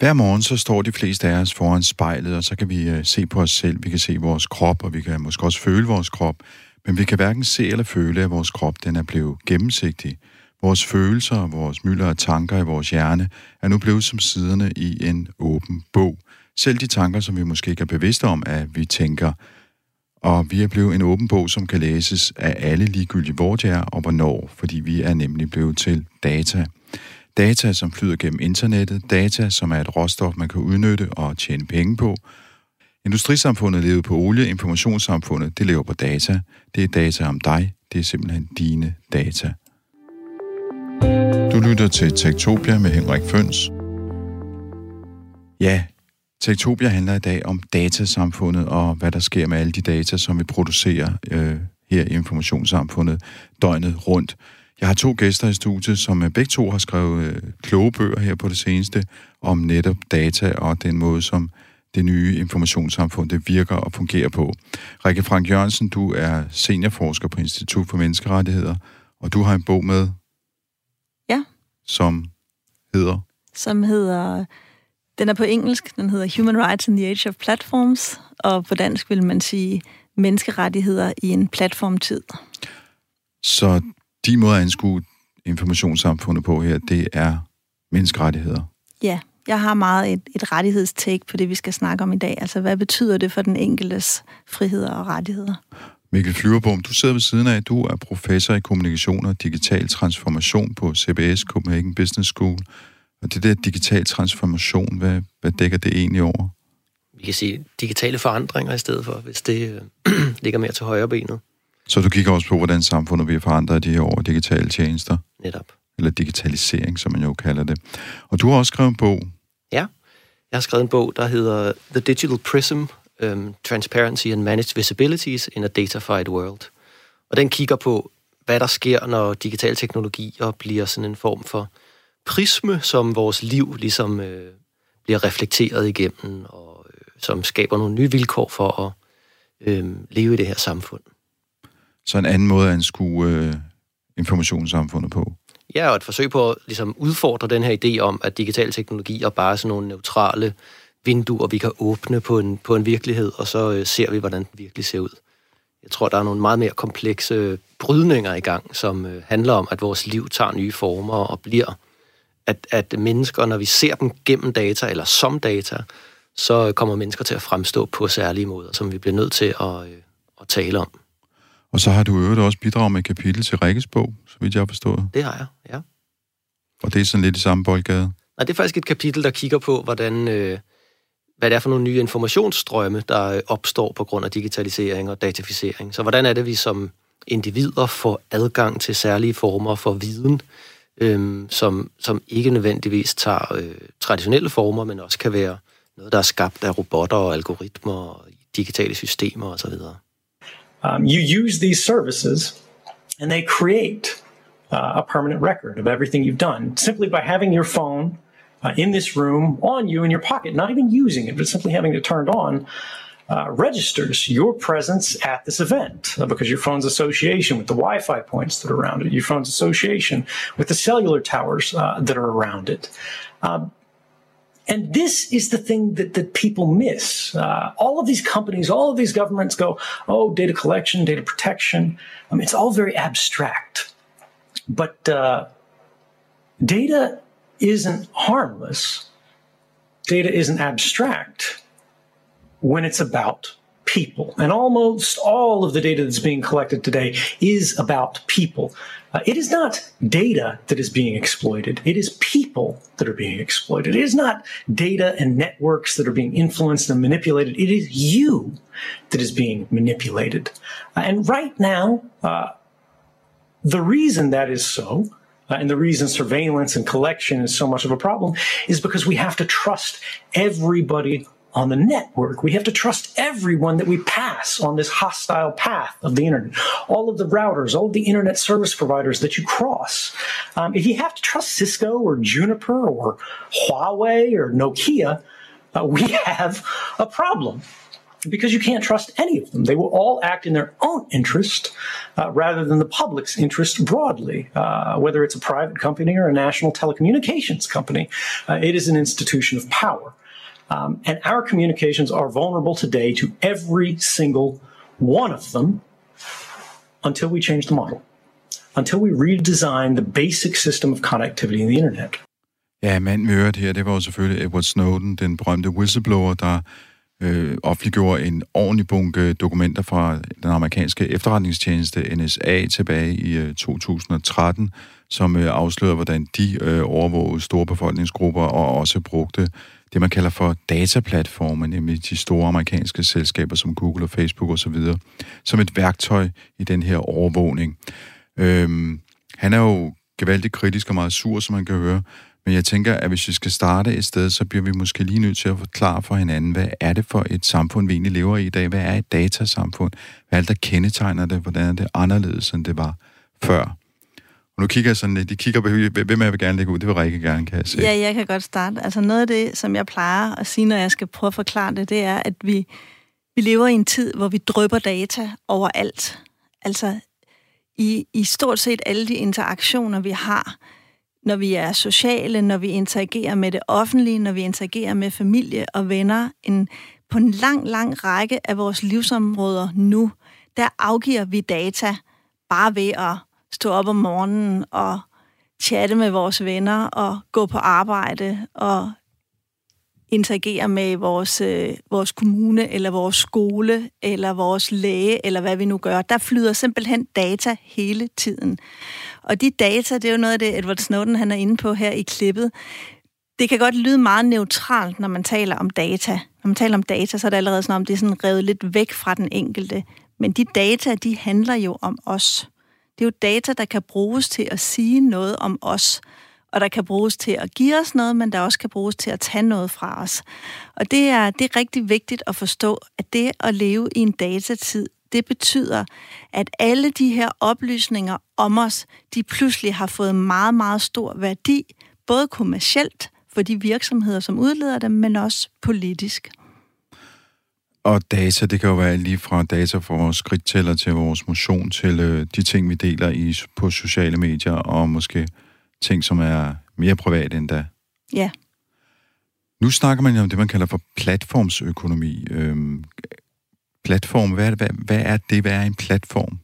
Hver morgen så står de fleste af os foran spejlet, og så kan vi øh, se på os selv, vi kan se vores krop, og vi kan måske også føle vores krop, men vi kan hverken se eller føle, at vores krop den er blevet gennemsigtig. Vores følelser vores mylder og tanker i vores hjerne er nu blevet som siderne i en åben bog. Selv de tanker, som vi måske ikke er bevidste om, at vi tænker. Og vi er blevet en åben bog, som kan læses af alle ligegyldigt, hvor det er og hvornår, fordi vi er nemlig blevet til data. Data, som flyder gennem internettet, data, som er et råstof, man kan udnytte og tjene penge på. Industrisamfundet lever på olie, informationssamfundet, det lever på data. Det er data om dig, det er simpelthen dine data. Du lytter til Tektopia med Henrik Føns. Ja, Tektopia handler i dag om datasamfundet og hvad der sker med alle de data, som vi producerer øh, her i informationssamfundet døgnet rundt. Jeg har to gæster i studiet, som øh, begge to har skrevet øh, kloge bøger her på det seneste om netop data og den måde, som det nye informationssamfund det virker og fungerer på. Rikke Frank Jørgensen, du er seniorforsker på Institut for Menneskerettigheder, og du har en bog med, Ja, som hedder... som hedder... Den er på engelsk, den hedder Human Rights in the Age of Platforms, og på dansk vil man sige menneskerettigheder i en platformtid. Så de måde at anskue informationssamfundet på her, det er menneskerettigheder. Ja, jeg har meget et, et rettighedstake på det, vi skal snakke om i dag. Altså, hvad betyder det for den enkeltes friheder og rettigheder? Mikkel Flyverbom, du sidder ved siden af, du er professor i kommunikation og digital transformation på CBS, Copenhagen Business School. Og det der digital transformation, hvad, hvad dækker det egentlig over? Vi kan sige digitale forandringer i stedet for, hvis det øh, ligger mere til højre benet. Så du kigger også på, hvordan samfundet bliver forandret i de her år, digitale tjenester, Netop. eller digitalisering, som man jo kalder det. Og du har også skrevet en bog, Ja, jeg har skrevet en bog, der hedder The Digital Prism, um, Transparency and Managed Visibilities in a Datafied World. Og den kigger på, hvad der sker, når digitale teknologier bliver sådan en form for prisme, som vores liv ligesom øh, bliver reflekteret igennem, og øh, som skaber nogle nye vilkår for at øh, leve i det her samfund så en anden måde at anskue øh, informationssamfundet på. Ja, og et forsøg på at ligesom, udfordre den her idé om, at digital teknologi er bare sådan nogle neutrale vinduer, vi kan åbne på en, på en virkelighed, og så øh, ser vi, hvordan den virkelig ser ud. Jeg tror, der er nogle meget mere komplekse øh, brydninger i gang, som øh, handler om, at vores liv tager nye former og bliver, at, at mennesker, når vi ser dem gennem data eller som data, så øh, kommer mennesker til at fremstå på særlige måder, som vi bliver nødt til at, øh, at tale om. Og så har du øvrigt også bidraget med et kapitel til Rikkes bog, så vidt jeg har forstået. Det har jeg, ja. Og det er sådan lidt i samme boldgade. Nej, det er faktisk et kapitel, der kigger på, hvordan, øh, hvad det er for nogle nye informationsstrømme, der øh, opstår på grund af digitalisering og dataficering. Så hvordan er det, vi som individer får adgang til særlige former for viden, øh, som, som ikke nødvendigvis tager øh, traditionelle former, men også kan være noget, der er skabt af robotter og algoritmer og digitale systemer osv. um, you use these services and they create uh, a permanent record of everything you've done simply by having your phone uh, in this room on you in your pocket, not even using it, but simply having it turned on. Uh, registers your presence at this event uh, because your phone's association with the Wi-Fi points that are around it, your phone's association with the cellular towers uh, that are around it. Um, and this is the thing that, that people miss. Uh, all of these companies, all of these governments go, oh, data collection, data protection. I mean, it's all very abstract. But uh, data isn't harmless. Data isn't abstract when it's about people. And almost all of the data that's being collected today is about people. Uh, it is not data that is being exploited. It is people that are being exploited. It is not data and networks that are being influenced and manipulated. It is you that is being manipulated. Uh, and right now, uh, the reason that is so uh, and the reason surveillance and collection is so much of a problem is because we have to trust everybody on the network. We have to trust everyone that we pass on this hostile path of the internet. All of the routers, all of the internet service providers that you cross. Um, if you have to trust Cisco or Juniper or Huawei or Nokia, uh, we have a problem because you can't trust any of them. They will all act in their own interest uh, rather than the public's interest broadly. Uh, whether it's a private company or a national telecommunications company, uh, it is an institution of power. Um, and our communications are vulnerable today to every single one of them until we change the model, until we redesign the basic system of connectivity in the internet. Ja, mand vi hørte her, det var jo selvfølgelig Edward Snowden, den berømte whistleblower, der øh, offentliggjorde en ordentlig bunke dokumenter fra den amerikanske efterretningstjeneste NSA tilbage i øh, 2013, som øh, afslørede, hvordan de øh, overvågede store befolkningsgrupper og også brugte det, man kalder for dataplatforme, nemlig de store amerikanske selskaber som Google og Facebook osv., som et værktøj i den her overvågning. Øhm, han er jo gevaldigt kritisk og meget sur, som man kan høre, men jeg tænker, at hvis vi skal starte et sted, så bliver vi måske lige nødt til at forklare for hinanden, hvad er det for et samfund, vi egentlig lever i i dag? Hvad er et datasamfund? Hvad er det, der kendetegner det? Hvordan er det anderledes, end det var før? Og nu kigger jeg sådan lidt, de kigger på, hvem jeg vil gerne lægge ud? Det vil Rikke gerne, kan jeg se. Ja, jeg kan godt starte. Altså noget af det, som jeg plejer at sige, når jeg skal prøve at forklare det, det er, at vi, vi lever i en tid, hvor vi drøber data overalt. Altså i, i stort set alle de interaktioner, vi har, når vi er sociale, når vi interagerer med det offentlige, når vi interagerer med familie og venner, en, på en lang, lang række af vores livsområder nu, der afgiver vi data bare ved at stå op om morgenen og chatte med vores venner og gå på arbejde og interagere med vores, øh, vores kommune, eller vores skole, eller vores læge, eller hvad vi nu gør. Der flyder simpelthen data hele tiden. Og de data, det er jo noget af det, Edward Snowden han er inde på her i klippet. Det kan godt lyde meget neutralt, når man taler om data. Når man taler om data, så er det allerede sådan, om det er sådan revet lidt væk fra den enkelte. Men de data, de handler jo om os. Det er jo data, der kan bruges til at sige noget om os og der kan bruges til at give os noget, men der også kan bruges til at tage noget fra os. Og det er, det er rigtig vigtigt at forstå, at det at leve i en datatid, det betyder, at alle de her oplysninger om os, de pludselig har fået meget, meget stor værdi, både kommercielt for de virksomheder, som udleder dem, men også politisk. Og data, det kan jo være lige fra data fra vores skridttæller til vores motion, til øh, de ting, vi deler i, på sociale medier, og måske ting, som er mere private end da. Ja. Nu snakker man jo om det, man kalder for platformsøkonomi. Øhm, platform, hvad er, det, hvad, hvad er det? Hvad er en platform?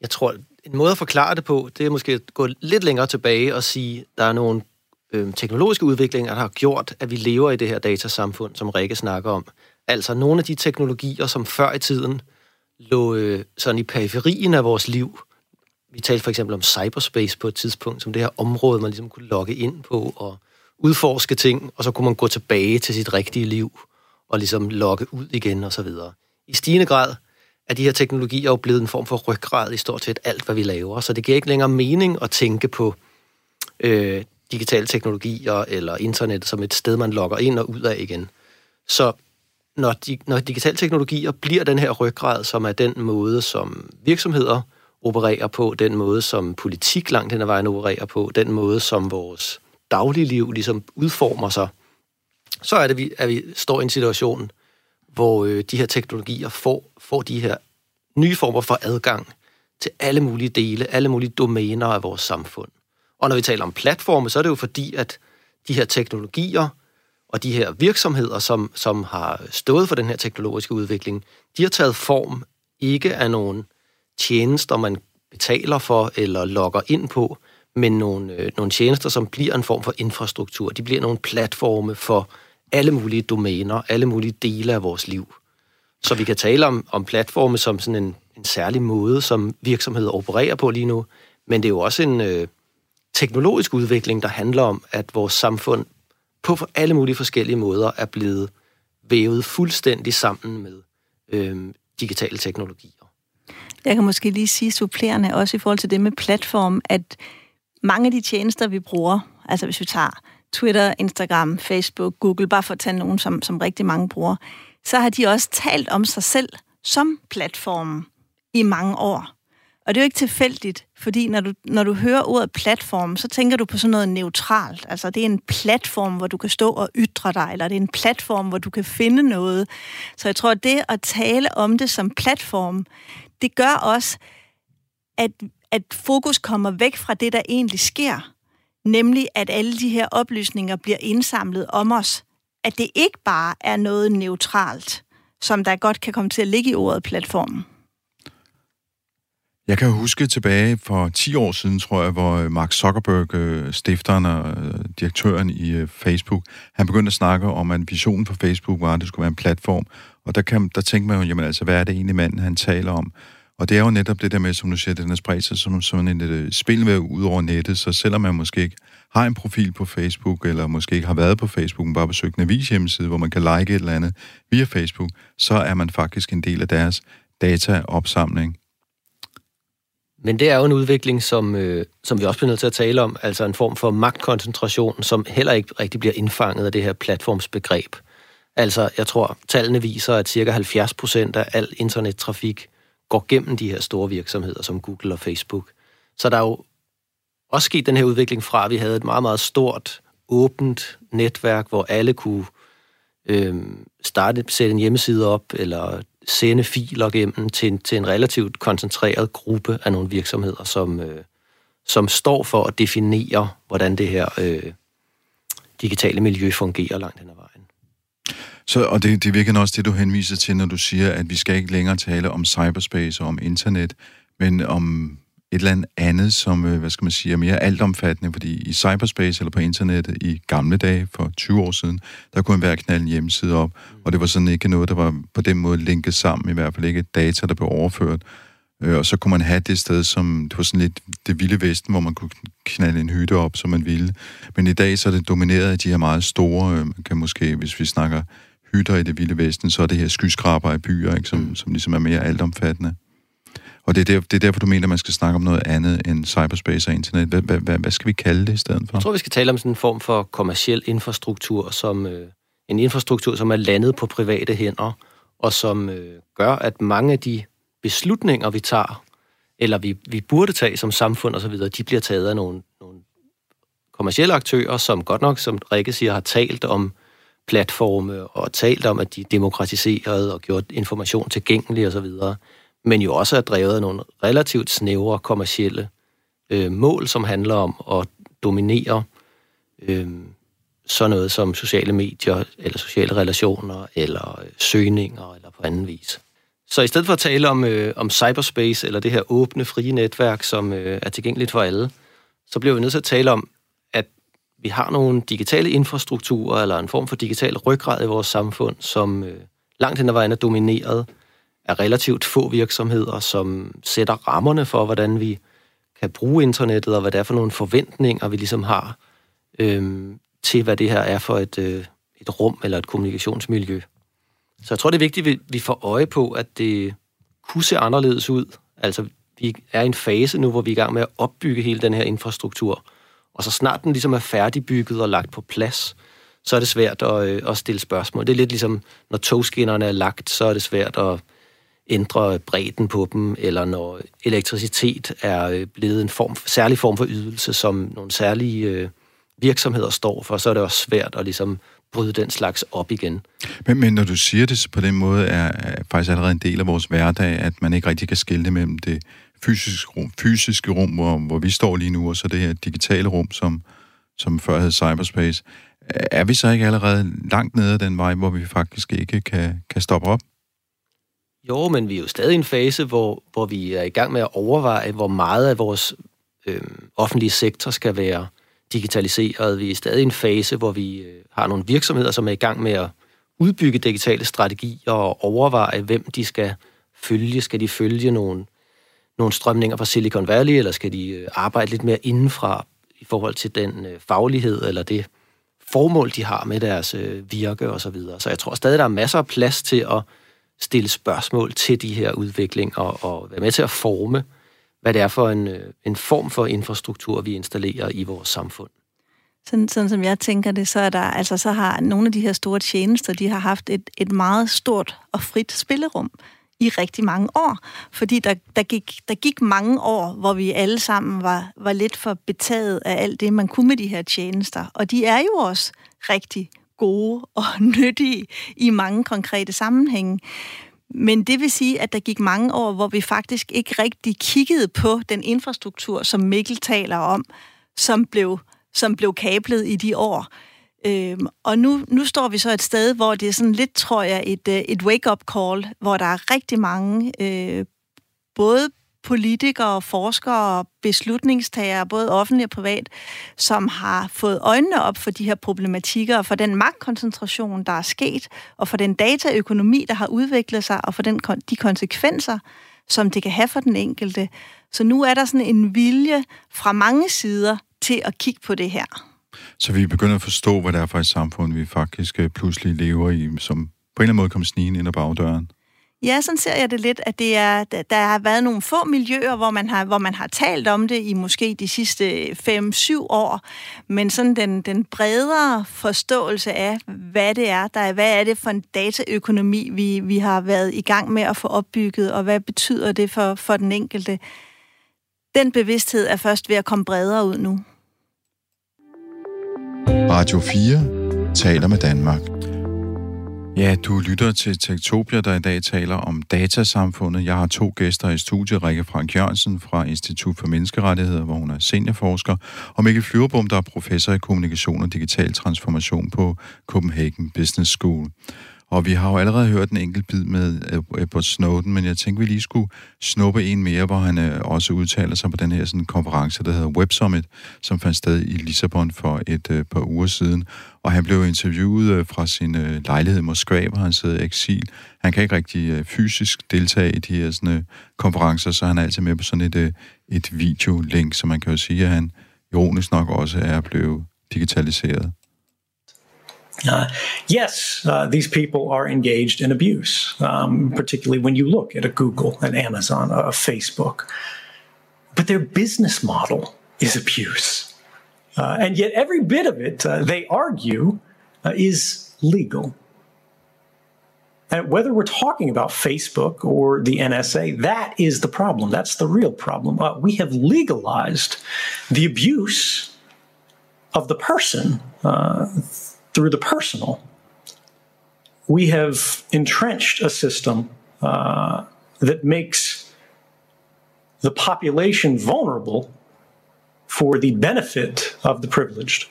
Jeg tror, en måde at forklare det på, det er måske at gå lidt længere tilbage og sige, at der er nogle øh, teknologiske udviklinger, der har gjort, at vi lever i det her datasamfund, som Rikke snakker om. Altså nogle af de teknologier, som før i tiden lå øh, sådan i periferien af vores liv, vi talte for eksempel om cyberspace på et tidspunkt, som det her område, man ligesom kunne logge ind på og udforske ting, og så kunne man gå tilbage til sit rigtige liv og ligesom logge ud igen og så videre. I stigende grad er de her teknologier jo blevet en form for ryggrad i stort set alt, hvad vi laver, så det giver ikke længere mening at tænke på øh, digitale teknologier eller internet som et sted, man logger ind og ud af igen. Så når, de, når digitale teknologier bliver den her ryggrad, som er den måde, som virksomheder opererer på, den måde, som politik langt hen ad vejen opererer på, den måde, som vores dagligliv ligesom udformer sig, så er det, vi, at vi står i en situation, hvor øh, de her teknologier får, får de her nye former for adgang til alle mulige dele, alle mulige domæner af vores samfund. Og når vi taler om platforme, så er det jo fordi, at de her teknologier og de her virksomheder, som, som har stået for den her teknologiske udvikling, de har taget form ikke af nogen tjenester, man betaler for eller logger ind på, men nogle, øh, nogle tjenester, som bliver en form for infrastruktur. De bliver nogle platforme for alle mulige domæner, alle mulige dele af vores liv. Så vi kan tale om, om platforme som sådan en, en særlig måde, som virksomheder opererer på lige nu, men det er jo også en øh, teknologisk udvikling, der handler om, at vores samfund på alle mulige forskellige måder er blevet vævet fuldstændig sammen med øh, digitale teknologier. Jeg kan måske lige sige supplerende, også i forhold til det med platform, at mange af de tjenester, vi bruger, altså hvis vi tager Twitter, Instagram, Facebook, Google, bare for at tage nogen, som, som rigtig mange bruger, så har de også talt om sig selv som platformen i mange år. Og det er jo ikke tilfældigt, fordi når du, når du hører ordet platform, så tænker du på sådan noget neutralt. Altså det er en platform, hvor du kan stå og ytre dig, eller det er en platform, hvor du kan finde noget. Så jeg tror, at det at tale om det som platform, det gør også, at, at fokus kommer væk fra det, der egentlig sker. Nemlig, at alle de her oplysninger bliver indsamlet om os. At det ikke bare er noget neutralt, som der godt kan komme til at ligge i ordet platform. Jeg kan huske tilbage for 10 år siden, tror jeg, hvor øh, Mark Zuckerberg, øh, stifteren og øh, direktøren i øh, Facebook, han begyndte at snakke om, at visionen for Facebook var, at det skulle være en platform. Og der, kan, der tænkte man jo, jamen altså, hvad er det egentlig manden, han taler om? Og det er jo netop det der med, som du siger, den er spredt sig som sådan en et spil med ud over nettet, så selvom man måske ikke har en profil på Facebook, eller måske ikke har været på Facebook, men bare besøgt en avis hjemmeside, hvor man kan like et eller andet via Facebook, så er man faktisk en del af deres dataopsamling. Men det er jo en udvikling, som, øh, som vi også bliver nødt til at tale om, altså en form for magtkoncentration, som heller ikke rigtig bliver indfanget af det her platformsbegreb. Altså, jeg tror, tallene viser, at cirka 70 procent af al internettrafik går gennem de her store virksomheder, som Google og Facebook. Så der er jo også sket den her udvikling fra, at vi havde et meget, meget stort, åbent netværk, hvor alle kunne øh, starte, sætte en hjemmeside op, eller sende filer gennem til, til en relativt koncentreret gruppe af nogle virksomheder, som, øh, som står for at definere, hvordan det her øh, digitale miljø fungerer langt hen ad vejen. Så, og det, det virker også det, du henviser til, når du siger, at vi skal ikke længere tale om cyberspace og om internet, men om et eller andet som, øh, hvad skal man sige, er mere altomfattende, fordi i cyberspace eller på internettet i gamle dage, for 20 år siden, der kunne man være knalde en hjemmeside op, og det var sådan ikke noget, der var på den måde linket sammen, i hvert fald ikke data, der blev overført. Øh, og så kunne man have det sted, som det var sådan lidt det vilde vesten, hvor man kunne knalde en hytte op, som man ville. Men i dag så er det domineret af de her meget store, øh, man kan måske, hvis vi snakker hytter i det vilde vesten, så er det her skyskraber i byer, ikke, som, mm. som ligesom er mere altomfattende. Og det er, der, det er derfor, du mener, at man skal snakke om noget andet end cyberspace og internet. Hvad, hvad, hvad, hvad skal vi kalde det i stedet for? Jeg tror, vi skal tale om sådan en form for kommersiel infrastruktur, som øh, en infrastruktur, som er landet på private hænder, og som øh, gør, at mange af de beslutninger, vi tager, eller vi, vi burde tage som samfund osv., de bliver taget af nogle, nogle kommersielle aktører, som godt nok, som Rikke siger, har talt om platforme og talt om, at de demokratiserede og gjort information tilgængelig osv., men jo også er drevet af nogle relativt snævre kommercielle øh, mål, som handler om at dominere øh, sådan noget som sociale medier, eller sociale relationer, eller øh, søgninger, eller på anden vis. Så i stedet for at tale om, øh, om cyberspace, eller det her åbne, frie netværk, som øh, er tilgængeligt for alle, så bliver vi nødt til at tale om, at vi har nogle digitale infrastrukturer, eller en form for digital ryggrad i vores samfund, som øh, langt hen ad vejen er domineret er relativt få virksomheder, som sætter rammerne for, hvordan vi kan bruge internettet, og hvad det er for nogle forventninger, vi ligesom har øh, til, hvad det her er for et, øh, et rum eller et kommunikationsmiljø. Så jeg tror, det er vigtigt, at vi får øje på, at det kunne se anderledes ud. Altså, vi er i en fase nu, hvor vi er i gang med at opbygge hele den her infrastruktur. Og så snart den ligesom er færdigbygget og lagt på plads, så er det svært at, øh, at stille spørgsmål. Det er lidt ligesom, når togskinnerne er lagt, så er det svært at ændre bredden på dem, eller når elektricitet er øh, blevet en form, særlig form for ydelse, som nogle særlige øh, virksomheder står for, så er det også svært at ligesom bryde den slags op igen. Men, men når du siger det på den måde, er, er faktisk allerede en del af vores hverdag, at man ikke rigtig kan skille det mellem det fysiske rum, fysiske rum hvor, hvor vi står lige nu, og så det her digitale rum, som, som før hed cyberspace. Er vi så ikke allerede langt nede af den vej, hvor vi faktisk ikke kan, kan stoppe op? Jo, men vi er jo stadig i en fase, hvor, hvor vi er i gang med at overveje, hvor meget af vores øh, offentlige sektor skal være digitaliseret. Vi er stadig i en fase, hvor vi øh, har nogle virksomheder, som er i gang med at udbygge digitale strategier og overveje, hvem de skal følge. Skal de følge nogle, nogle strømninger fra Silicon Valley, eller skal de øh, arbejde lidt mere indenfra i forhold til den øh, faglighed eller det formål, de har med deres øh, virke osv. Så, så jeg tror stadig, der er masser af plads til at stille spørgsmål til de her udviklinger og, og være med til at forme, hvad det er for en, øh, en form for infrastruktur, vi installerer i vores samfund. Sådan, sådan som jeg tænker det, så er der, altså så har nogle af de her store tjenester, de har haft et, et meget stort og frit spillerum i rigtig mange år. Fordi der, der, gik, der gik mange år, hvor vi alle sammen var, var lidt for betaget af alt det, man kunne med de her tjenester. Og de er jo også rigtig gode og nyttige i mange konkrete sammenhænge. Men det vil sige, at der gik mange år, hvor vi faktisk ikke rigtig kiggede på den infrastruktur, som Mikkel taler om, som blev, som blev kablet i de år. Øhm, og nu, nu står vi så et sted, hvor det er sådan lidt, tror jeg, et, øh, et wake-up call, hvor der er rigtig mange, øh, både politikere, forskere og beslutningstagere, både offentlig og privat, som har fået øjnene op for de her problematikker, og for den magtkoncentration, der er sket, og for den dataøkonomi, der har udviklet sig, og for den, de konsekvenser, som det kan have for den enkelte. Så nu er der sådan en vilje fra mange sider til at kigge på det her. Så vi begynder at forstå, hvad det er for et samfund, vi faktisk øh, pludselig lever i, som på en eller anden måde kom snigen ind ad bagdøren. Ja, sådan ser jeg det lidt, at det er, der har været nogle få miljøer, hvor man har, hvor man har talt om det i måske de sidste 5-7 år, men sådan den, den bredere forståelse af, hvad det er, der er, hvad er det for en dataøkonomi, vi, vi har været i gang med at få opbygget, og hvad betyder det for, for den enkelte. Den bevidsthed er først ved at komme bredere ud nu. Radio 4 taler med Danmark. Ja, du lytter til Tektopia, der i dag taler om datasamfundet. Jeg har to gæster i studiet, Rikke Frank Jørgensen fra Institut for Menneskerettigheder, hvor hun er seniorforsker, og Mikkel Flyverbom, der er professor i kommunikation og digital transformation på Copenhagen Business School. Og vi har jo allerede hørt en enkelt bid med øh, Edward Snowden, men jeg tænkte, vi lige skulle snuppe en mere, hvor han øh, også udtaler sig på den her sådan, konference, der hedder Web Summit, som fandt sted i Lissabon for et øh, par uger siden. Og han blev interviewet øh, fra sin øh, lejlighed i Moskva, hvor han sidder i eksil. Han kan ikke rigtig øh, fysisk deltage i de her sådan, øh, konferencer, så han er altid med på sådan et, øh, et videolink, så man kan jo sige, at han ironisk nok også er blevet digitaliseret. Uh, yes, uh, these people are engaged in abuse, um, particularly when you look at a Google, an Amazon, a, Facebook. But their business model is abuse. Uh, and yet, every bit of it, uh, they argue, uh, is legal. And whether we're talking about Facebook or the NSA, that is the problem. That's the real problem. Uh, we have legalized the abuse of the person through the personal. We have entrenched a system uh, that makes the population vulnerable for the benefit of the privileged.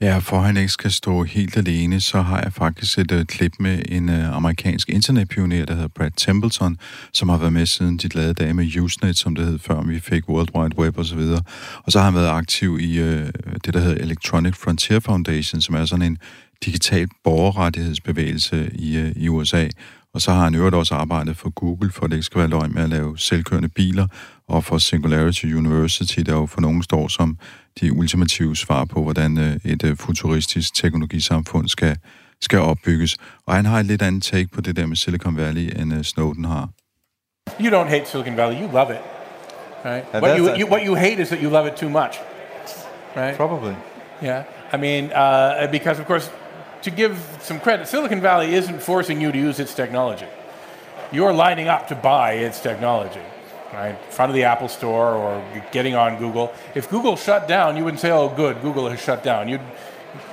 Ja, for han ikke skal stå helt alene, så har jeg faktisk et uh, klip med en uh, amerikansk internetpioner, der hedder Brad Templeton, som har været med siden de glade dage med Usenet, som det hed før vi fik World Wide Web osv. Og, og så har han været aktiv i uh, det, der hedder Electronic Frontier Foundation, som er sådan en digital borgerrettighedsbevægelse i, uh, i USA. Og så har han øvrigt også arbejdet for Google, for at det ikke skal være løgn med at lave selvkørende biler, og for Singularity University, der jo for nogen står som de ultimative svar på, hvordan øh, et øh, futuristisk teknologisamfund skal, skal opbygges. Og han har et lidt andet take på det der med Silicon Valley, end øh, Snowden har. You don't hate Silicon Valley, you love it. Right? What you, you, what you hate is that you love it too much. Right? Probably. Yeah. I mean, uh, because of course, to give some credit, Silicon Valley isn't forcing you to use its technology. You're lining up to buy its technology right? In front of the Apple Store or getting on Google. If Google shut down, you wouldn't say, "Oh, good, Google has shut down." You'd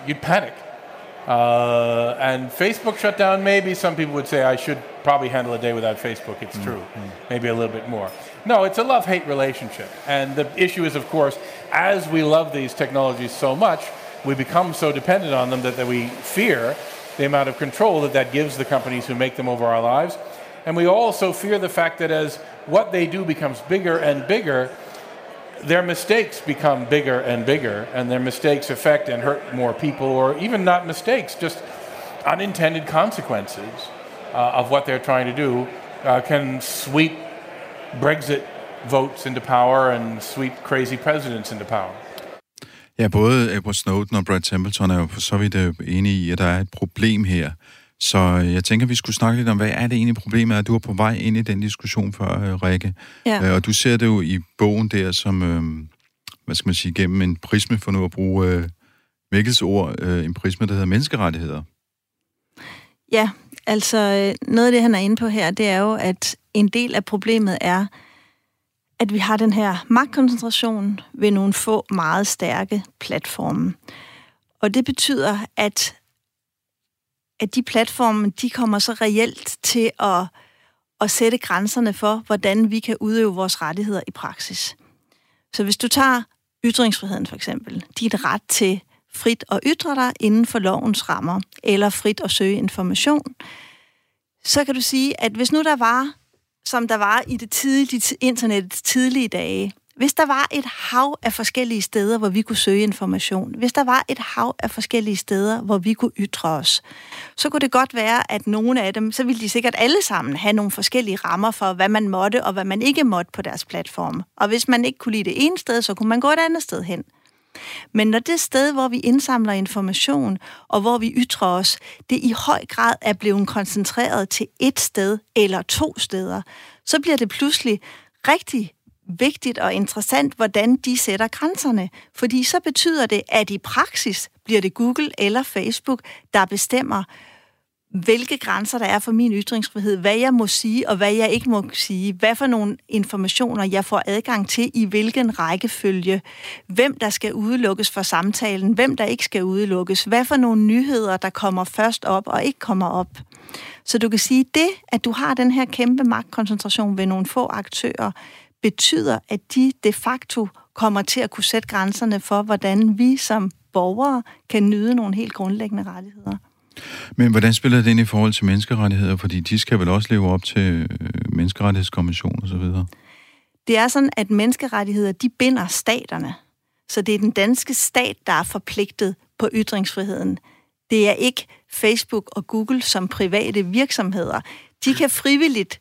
you'd panic. Uh, and Facebook shut down. Maybe some people would say I should probably handle a day without Facebook. It's mm-hmm. true. Maybe a little bit more. No, it's a love-hate relationship. And the issue is, of course, as we love these technologies so much, we become so dependent on them that, that we fear the amount of control that that gives the companies who make them over our lives. And we also fear the fact that as what they do becomes bigger and bigger, their mistakes become bigger and bigger, and their mistakes affect and hurt more people, or even not mistakes, just unintended consequences uh, of what they're trying to do uh, can sweep Brexit votes into power and sweep crazy presidents into power. Ja, både Edward Snowden og Brad Templeton er jo for så vidt øh, enige i, at der er et problem her, Så øh, jeg tænker, vi skulle snakke lidt om, hvad er det egentlig problemet er? Du er på vej ind i den diskussion før, øh, Rikke. Ja. Øh, og du ser det jo i bogen der som, øh, hvad skal man sige, gennem en prisme, for nu at bruge øh, Mikkels ord, øh, en prisme, der hedder menneskerettigheder. Ja, altså noget af det, han er inde på her, det er jo, at en del af problemet er, at vi har den her magtkoncentration ved nogle få meget stærke platforme. Og det betyder, at, at de platforme, de kommer så reelt til at, at sætte grænserne for, hvordan vi kan udøve vores rettigheder i praksis. Så hvis du tager ytringsfriheden for eksempel, dit ret til frit at ytre dig inden for lovens rammer, eller frit at søge information, så kan du sige, at hvis nu der var, som der var i det tidlige, internettets tidlige dage, hvis der var et hav af forskellige steder, hvor vi kunne søge information, hvis der var et hav af forskellige steder, hvor vi kunne ytre os, så kunne det godt være, at nogle af dem, så ville de sikkert alle sammen have nogle forskellige rammer for, hvad man måtte og hvad man ikke måtte på deres platform. Og hvis man ikke kunne lide det ene sted, så kunne man gå et andet sted hen. Men når det sted, hvor vi indsamler information, og hvor vi ytrer os, det i høj grad er blevet koncentreret til et sted eller to steder, så bliver det pludselig rigtig vigtigt og interessant, hvordan de sætter grænserne. Fordi så betyder det, at i praksis bliver det Google eller Facebook, der bestemmer, hvilke grænser der er for min ytringsfrihed, hvad jeg må sige og hvad jeg ikke må sige, hvad for nogle informationer jeg får adgang til i hvilken rækkefølge, hvem der skal udelukkes fra samtalen, hvem der ikke skal udelukkes, hvad for nogle nyheder, der kommer først op og ikke kommer op. Så du kan sige, det, at du har den her kæmpe magtkoncentration ved nogle få aktører, betyder, at de de facto kommer til at kunne sætte grænserne for, hvordan vi som borgere kan nyde nogle helt grundlæggende rettigheder. Men hvordan spiller det ind i forhold til menneskerettigheder? Fordi de skal vel også leve op til øh, menneskerettighedskonvention og så videre? Det er sådan, at menneskerettigheder, de binder staterne. Så det er den danske stat, der er forpligtet på ytringsfriheden. Det er ikke Facebook og Google som private virksomheder. De kan frivilligt,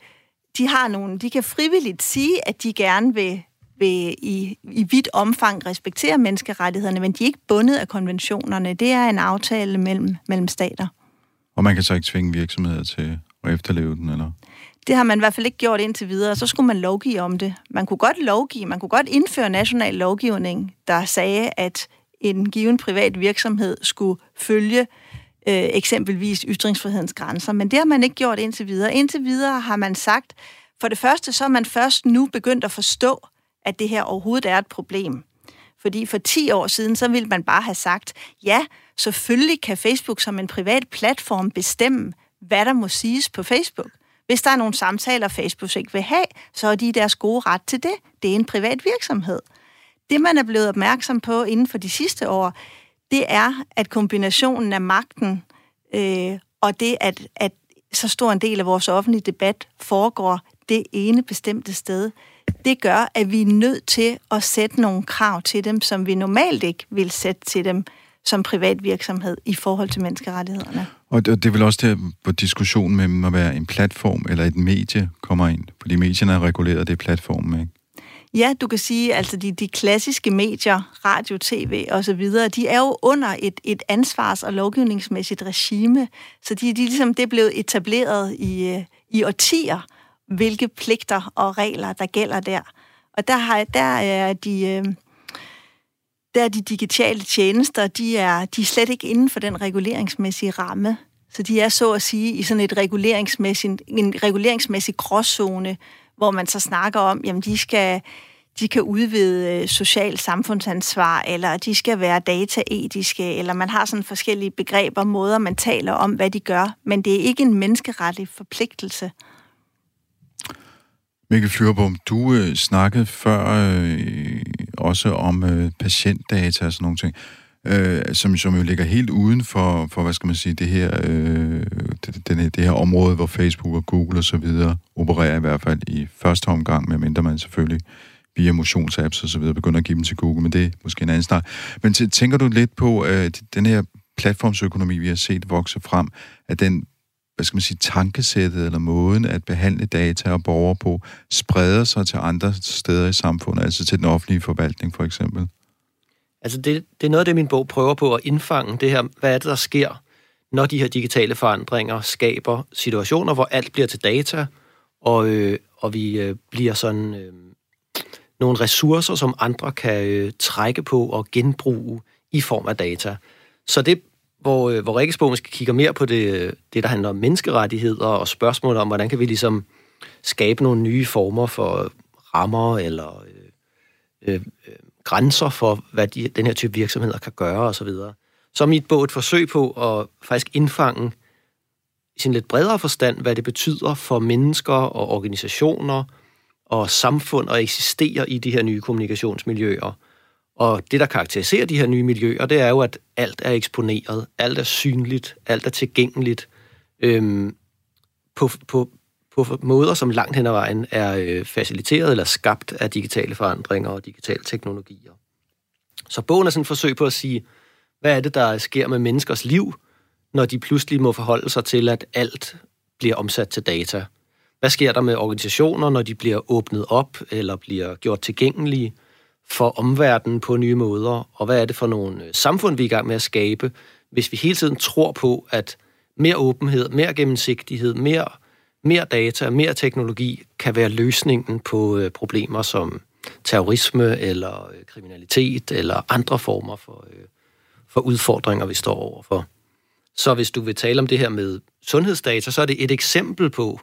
de har nogle, de kan frivilligt sige, at de gerne vil, vil i, i vidt omfang respektere menneskerettighederne, men de er ikke bundet af konventionerne. Det er en aftale mellem, mellem stater. Og man kan så ikke tvinge virksomheder til at efterleve den, eller? Det har man i hvert fald ikke gjort indtil videre, så skulle man lovgive om det. Man kunne godt lovgive, man kunne godt indføre national lovgivning, der sagde, at en given privat virksomhed skulle følge øh, eksempelvis ytringsfrihedens grænser, men det har man ikke gjort indtil videre. Indtil videre har man sagt, for det første, så er man først nu begyndt at forstå, at det her overhovedet er et problem. Fordi for 10 år siden, så ville man bare have sagt, ja, selvfølgelig kan Facebook som en privat platform bestemme, hvad der må siges på Facebook. Hvis der er nogle samtaler, Facebook ikke vil have, så er de deres gode ret til det. Det er en privat virksomhed. Det, man er blevet opmærksom på inden for de sidste år, det er, at kombinationen af magten øh, og det, at, at så stor en del af vores offentlige debat foregår det ene bestemte sted, det gør, at vi er nødt til at sætte nogle krav til dem, som vi normalt ikke vil sætte til dem som privat virksomhed i forhold til menneskerettighederne. Og det, det er vel også der, hvor diskussionen mellem at være en platform eller et medie kommer ind. Fordi medierne er reguleret, det er platformen, ikke? Ja, du kan sige, altså de, de klassiske medier, radio, tv og så videre, de er jo under et, et ansvars- og lovgivningsmæssigt regime. Så de, de ligesom, det er blevet etableret i, øh, i årtier, hvilke pligter og regler, der gælder der. Og der, har, der er de... Øh, der er de digitale tjenester, de er, de er slet ikke inden for den reguleringsmæssige ramme. Så de er så at sige i sådan et reguleringsmæssigt, en reguleringsmæssig gråzone, hvor man så snakker om, jamen de skal, de kan udvide øh, social samfundsansvar, eller de skal være dataetiske, eller man har sådan forskellige begreber, måder man taler om, hvad de gør, men det er ikke en menneskerettig forpligtelse. Mikkel Flyrbom, du øh, snakkede før øh, også om øh, patientdata og sådan nogle ting, øh, øh, som, som jo ligger helt uden for, for hvad skal man sige, det her, øh, det, det, det her område, hvor Facebook og Google og så videre opererer i hvert fald i første omgang, medmindre man selvfølgelig via motionsapps og så videre begynder at give dem til Google, men det er måske en anden snak. Men tænker du lidt på, øh, den her platformsøkonomi, vi har set vokse frem, at den hvad skal man sige, tankesættet eller måden at behandle data og borgere på, spreder sig til andre steder i samfundet, altså til den offentlige forvaltning for eksempel? Altså det, det er noget af det, min bog prøver på at indfange, det her, hvad er det, der sker, når de her digitale forandringer skaber situationer, hvor alt bliver til data, og, øh, og vi øh, bliver sådan øh, nogle ressourcer, som andre kan øh, trække på og genbruge i form af data. Så det, hvor, øh, hvor Rikkesbo måske kigger mere på det, øh, det, der handler om menneskerettigheder og spørgsmål om, hvordan kan vi ligesom skabe nogle nye former for rammer eller øh, øh, øh grænser for, hvad de, den her type virksomheder kan gøre osv. Så, så er mit bog et forsøg på at faktisk indfange i sin lidt bredere forstand, hvad det betyder for mennesker og organisationer og samfund at eksistere i de her nye kommunikationsmiljøer. Og det, der karakteriserer de her nye miljøer, det er jo, at alt er eksponeret, alt er synligt, alt er tilgængeligt øhm, på, på, på måder, som langt hen ad vejen er øh, faciliteret eller skabt af digitale forandringer og digitale teknologier. Så bogen er sådan et forsøg på at sige, hvad er det, der sker med menneskers liv, når de pludselig må forholde sig til, at alt bliver omsat til data. Hvad sker der med organisationer, når de bliver åbnet op eller bliver gjort tilgængelige for omverdenen på nye måder? Og hvad er det for nogle øh, samfund, vi er i gang med at skabe, hvis vi hele tiden tror på, at mere åbenhed, mere gennemsigtighed, mere, mere data, mere teknologi kan være løsningen på øh, problemer som terrorisme eller øh, kriminalitet eller andre former for, øh, for udfordringer, vi står overfor. Så hvis du vil tale om det her med sundhedsdata, så er det et eksempel på,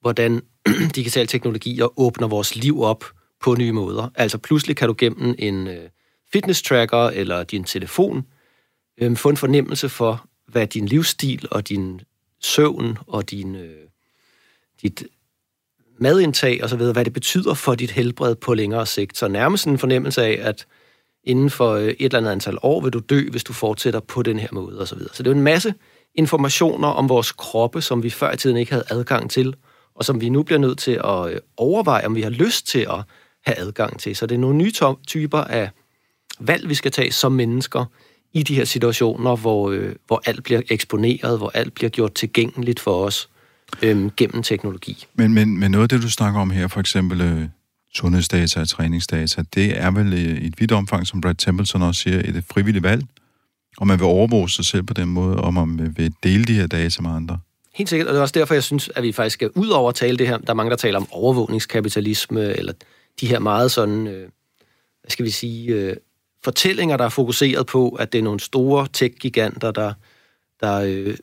hvordan digitale teknologier åbner vores liv op på nye måder. Altså pludselig kan du gennem en øh, fitness tracker eller din telefon øh, få en fornemmelse for, hvad din livsstil og din søvn og din, øh, dit madindtag videre hvad det betyder for dit helbred på længere sigt. Så nærmest en fornemmelse af, at inden for øh, et eller andet antal år vil du dø, hvis du fortsætter på den her måde og Så, videre. så det er jo en masse informationer om vores kroppe, som vi før i tiden ikke havde adgang til, og som vi nu bliver nødt til at øh, overveje, om vi har lyst til at have adgang til. Så det er nogle nye typer af valg, vi skal tage som mennesker i de her situationer, hvor, øh, hvor alt bliver eksponeret, hvor alt bliver gjort tilgængeligt for os øh, gennem teknologi. Men, men, men noget af det, du snakker om her, for eksempel øh, sundhedsdata og træningsdata, det er vel i et vidt omfang, som Brad Templeton også siger, et frivilligt valg, og man vil overvåge sig selv på den måde, og man vil dele de her data med andre. Helt sikkert, og det er også derfor, jeg synes, at vi faktisk skal ud over at tale det her. Der er mange, der taler om overvågningskapitalisme, eller de her meget sådan, øh, hvad skal vi sige, øh, fortællinger, der er fokuseret på, at det er nogle store tech-giganter, der, der øh,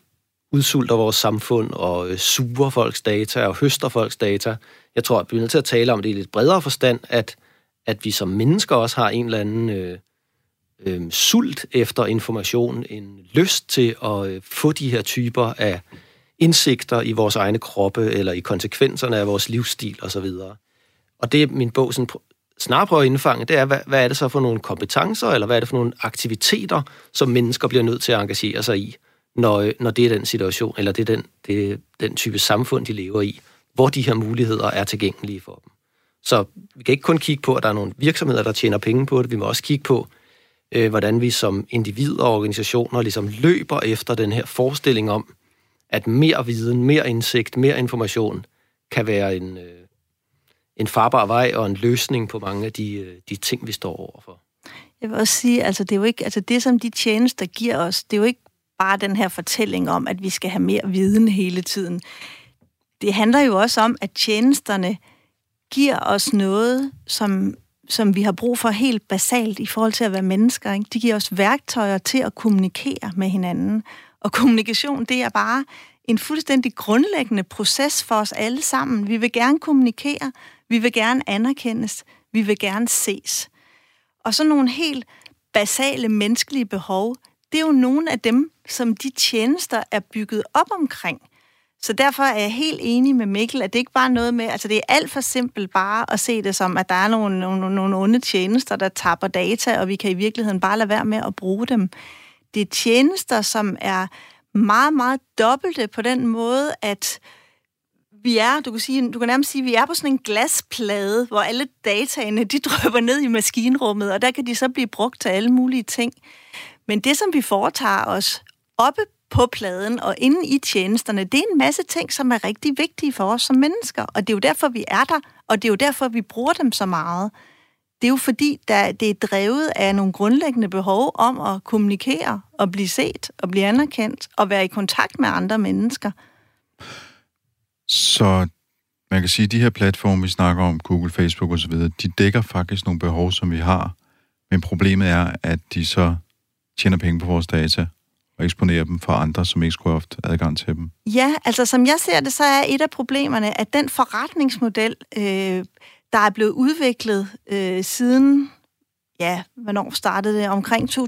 udsulter vores samfund og øh, suger folks data og høster folks data. Jeg tror, at vi er nødt til at tale om det i lidt bredere forstand, at, at vi som mennesker også har en eller anden øh, øh, sult efter information, en lyst til at øh, få de her typer af indsigter i vores egne kroppe, eller i konsekvenserne af vores livsstil osv. Og det min bog sådan snarere prøver at indfange, det er, hvad, hvad er det så for nogle kompetencer, eller hvad er det for nogle aktiviteter, som mennesker bliver nødt til at engagere sig i, når, øh, når det er den situation, eller det er den, det er den type samfund, de lever i, hvor de her muligheder er tilgængelige for dem. Så vi kan ikke kun kigge på, at der er nogle virksomheder, der tjener penge på det, vi må også kigge på, øh, hvordan vi som individer og organisationer ligesom løber efter den her forestilling om, at mere viden, mere indsigt, mere information kan være en, øh, en farbar vej og en løsning på mange af de, øh, de ting, vi står overfor. Jeg vil også sige, altså det er jo ikke, altså det som de tjenester giver os, det er jo ikke bare den her fortælling om, at vi skal have mere viden hele tiden. Det handler jo også om, at tjenesterne giver os noget, som, som vi har brug for helt basalt i forhold til at være mennesker. Ikke? De giver os værktøjer til at kommunikere med hinanden. Og kommunikation, det er bare en fuldstændig grundlæggende proces for os alle sammen. Vi vil gerne kommunikere, vi vil gerne anerkendes, vi vil gerne ses. Og så nogle helt basale menneskelige behov, det er jo nogle af dem, som de tjenester er bygget op omkring. Så derfor er jeg helt enig med Mikkel, at det ikke bare er noget med, altså det er alt for simpelt bare at se det som, at der er nogle, nogle, nogle onde tjenester, der tapper data, og vi kan i virkeligheden bare lade være med at bruge dem. Det er tjenester, som er meget, meget dobbelte på den måde, at vi er, du kan, sige, du kan nærmest sige, at vi er på sådan en glasplade, hvor alle dataene, de drøber ned i maskinrummet, og der kan de så blive brugt til alle mulige ting. Men det, som vi foretager os oppe på pladen og inde i tjenesterne, det er en masse ting, som er rigtig vigtige for os som mennesker. Og det er jo derfor, vi er der, og det er jo derfor, vi bruger dem så meget. det er jo fordi, der, det er drevet af nogle grundlæggende behov om at kommunikere og blive set og blive anerkendt og være i kontakt med andre mennesker. Så man kan sige, at de her platforme, vi snakker om, Google, Facebook osv., de dækker faktisk nogle behov, som vi har. Men problemet er, at de så tjener penge på vores data og eksponerer dem for andre, som ikke skulle have haft adgang til dem. Ja, altså som jeg ser det, så er et af problemerne, at den forretningsmodel, øh, der er blevet udviklet øh, siden, ja, hvornår startede det? Omkring 2005-2007,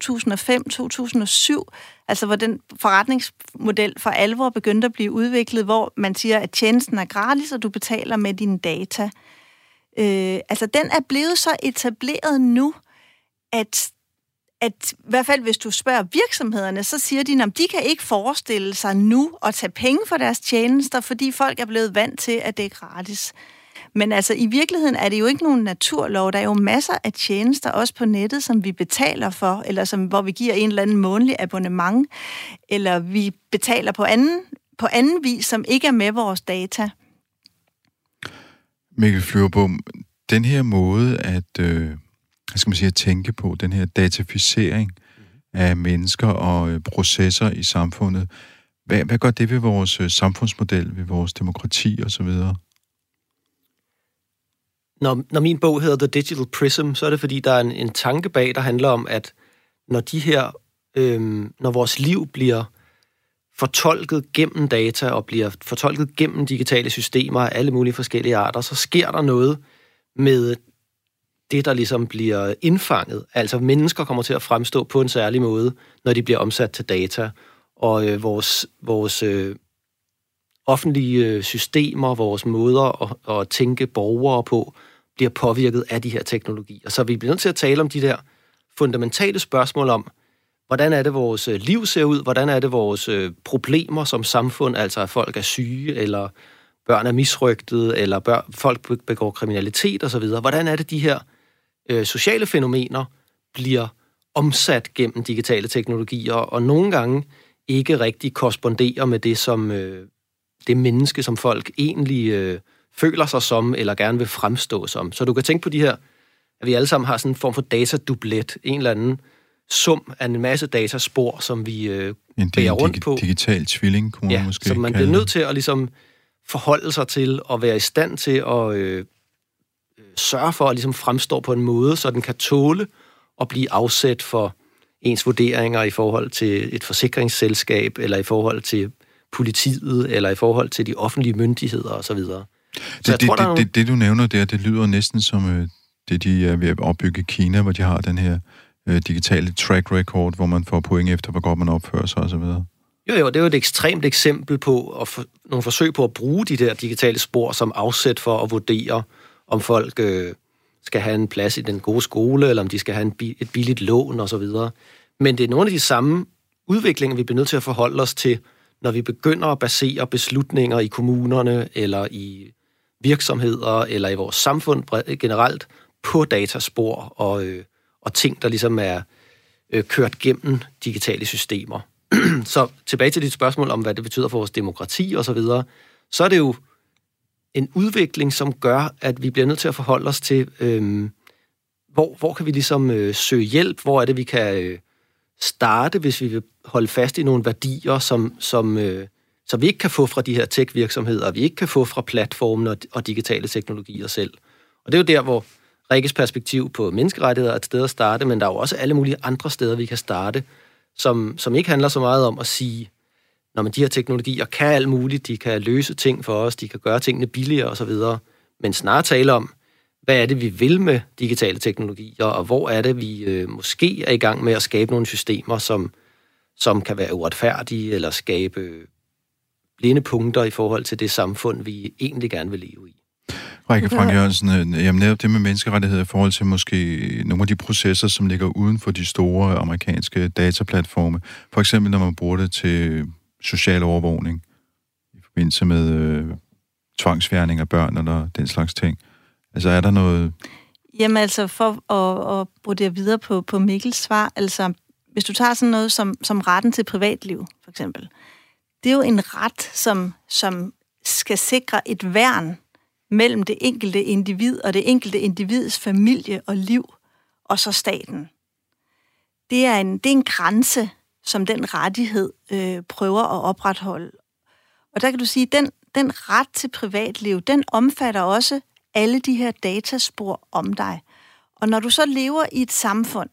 altså hvor den forretningsmodel for alvor begyndte at blive udviklet, hvor man siger, at tjenesten er gratis, og du betaler med dine data. Øh, altså den er blevet så etableret nu, at at i hvert fald hvis du spørger virksomhederne, så siger de, at de kan ikke forestille sig nu at tage penge for deres tjenester, fordi folk er blevet vant til, at det er gratis. Men altså, i virkeligheden er det jo ikke nogen naturlov. Der er jo masser af tjenester, også på nettet, som vi betaler for, eller som, hvor vi giver en eller anden månedlig abonnement, eller vi betaler på anden, på anden vis, som ikke er med vores data. Mikkel Flyverbom, den her måde at, øh, hvad skal man sige, at tænke på, den her dataficering af mennesker og øh, processer i samfundet, hvad, hvad gør det ved vores øh, samfundsmodel, ved vores demokrati osv.? Når, når min bog hedder The Digital Prism, så er det fordi, der er en, en tanke bag, der handler om, at når de her, øhm, når vores liv bliver fortolket gennem data og bliver fortolket gennem digitale systemer af alle mulige forskellige arter, så sker der noget med det, der ligesom bliver indfanget. Altså mennesker kommer til at fremstå på en særlig måde, når de bliver omsat til data. Og øh, vores, vores øh, offentlige øh, systemer, vores måder at, at tænke borgere på, bliver påvirket af de her teknologier. Så vi bliver nødt til at tale om de der fundamentale spørgsmål om, hvordan er det, vores øh, liv ser ud, hvordan er det, vores øh, problemer som samfund, altså at folk er syge, eller børn er misrygtet, eller børn, folk begår kriminalitet osv. Hvordan er det, de her øh, sociale fænomener bliver omsat gennem digitale teknologier, og nogle gange ikke rigtig korresponderer med det, som øh, det menneske, som folk egentlig øh, føler sig som, eller gerne vil fremstå som. Så du kan tænke på de her, at vi alle sammen har sådan en form for datadublet, en eller anden sum af en masse dataspor, som vi øh, en bærer rundt dig- på. digital tvilling, kunne ja, man måske så man bliver nødt til at ligesom forholde sig til og være i stand til at øh, sørge for at ligesom fremstå på en måde, så den kan tåle at blive afsat for ens vurderinger i forhold til et forsikringsselskab, eller i forhold til politiet, eller i forhold til de offentlige myndigheder osv. Så det, det, tror, det, nogle... det, det, du nævner der, det lyder næsten som øh, det, de er ved at opbygge i Kina, hvor de har den her øh, digitale track record, hvor man får point efter, hvor godt man opfører sig osv. Jo, jo, det er jo et ekstremt eksempel på at for, nogle forsøg på at bruge de der digitale spor som afsæt for at vurdere, om folk øh, skal have en plads i den gode skole, eller om de skal have en, et billigt lån osv. Men det er nogle af de samme udviklinger, vi bliver nødt til at forholde os til, når vi begynder at basere beslutninger i kommunerne, eller i virksomheder eller i vores samfund generelt på dataspor og, øh, og ting, der ligesom er øh, kørt gennem digitale systemer. så tilbage til dit spørgsmål om, hvad det betyder for vores demokrati og så videre, så er det jo en udvikling, som gør, at vi bliver nødt til at forholde os til, øh, hvor, hvor kan vi ligesom øh, søge hjælp, hvor er det, vi kan øh, starte, hvis vi vil holde fast i nogle værdier, som, som øh, som vi ikke kan få fra de her tech-virksomheder, vi ikke kan få fra platformen og, og digitale teknologier selv. Og det er jo der, hvor Rikkes perspektiv på menneskerettigheder er et sted at starte, men der er jo også alle mulige andre steder, vi kan starte, som, som ikke handler så meget om at sige, når man de her teknologier kan alt muligt, de kan løse ting for os, de kan gøre tingene billigere osv., men snarere tale om, hvad er det, vi vil med digitale teknologier, og hvor er det, vi øh, måske er i gang med at skabe nogle systemer, som, som kan være uretfærdige, eller skabe blinde punkter i forhold til det samfund, vi egentlig gerne vil leve i. Rikke Frank Jørgensen, øh, jamen netop det med menneskerettigheder i forhold til måske nogle af de processer, som ligger uden for de store amerikanske dataplatforme. For eksempel når man bruger det til social overvågning i forbindelse med øh, tvangsfjerning af børn eller den slags ting. Altså er der noget... Jamen altså, for at, at bruge det videre på, på Mikkels svar, altså hvis du tager sådan noget som, som retten til privatliv, for eksempel, det er jo en ret, som, som skal sikre et værn mellem det enkelte individ og det enkelte individs familie og liv, og så staten. Det er en, det er en grænse, som den rettighed øh, prøver at opretholde. Og der kan du sige, at den, den ret til privatliv, den omfatter også alle de her dataspor om dig. Og når du så lever i et samfund,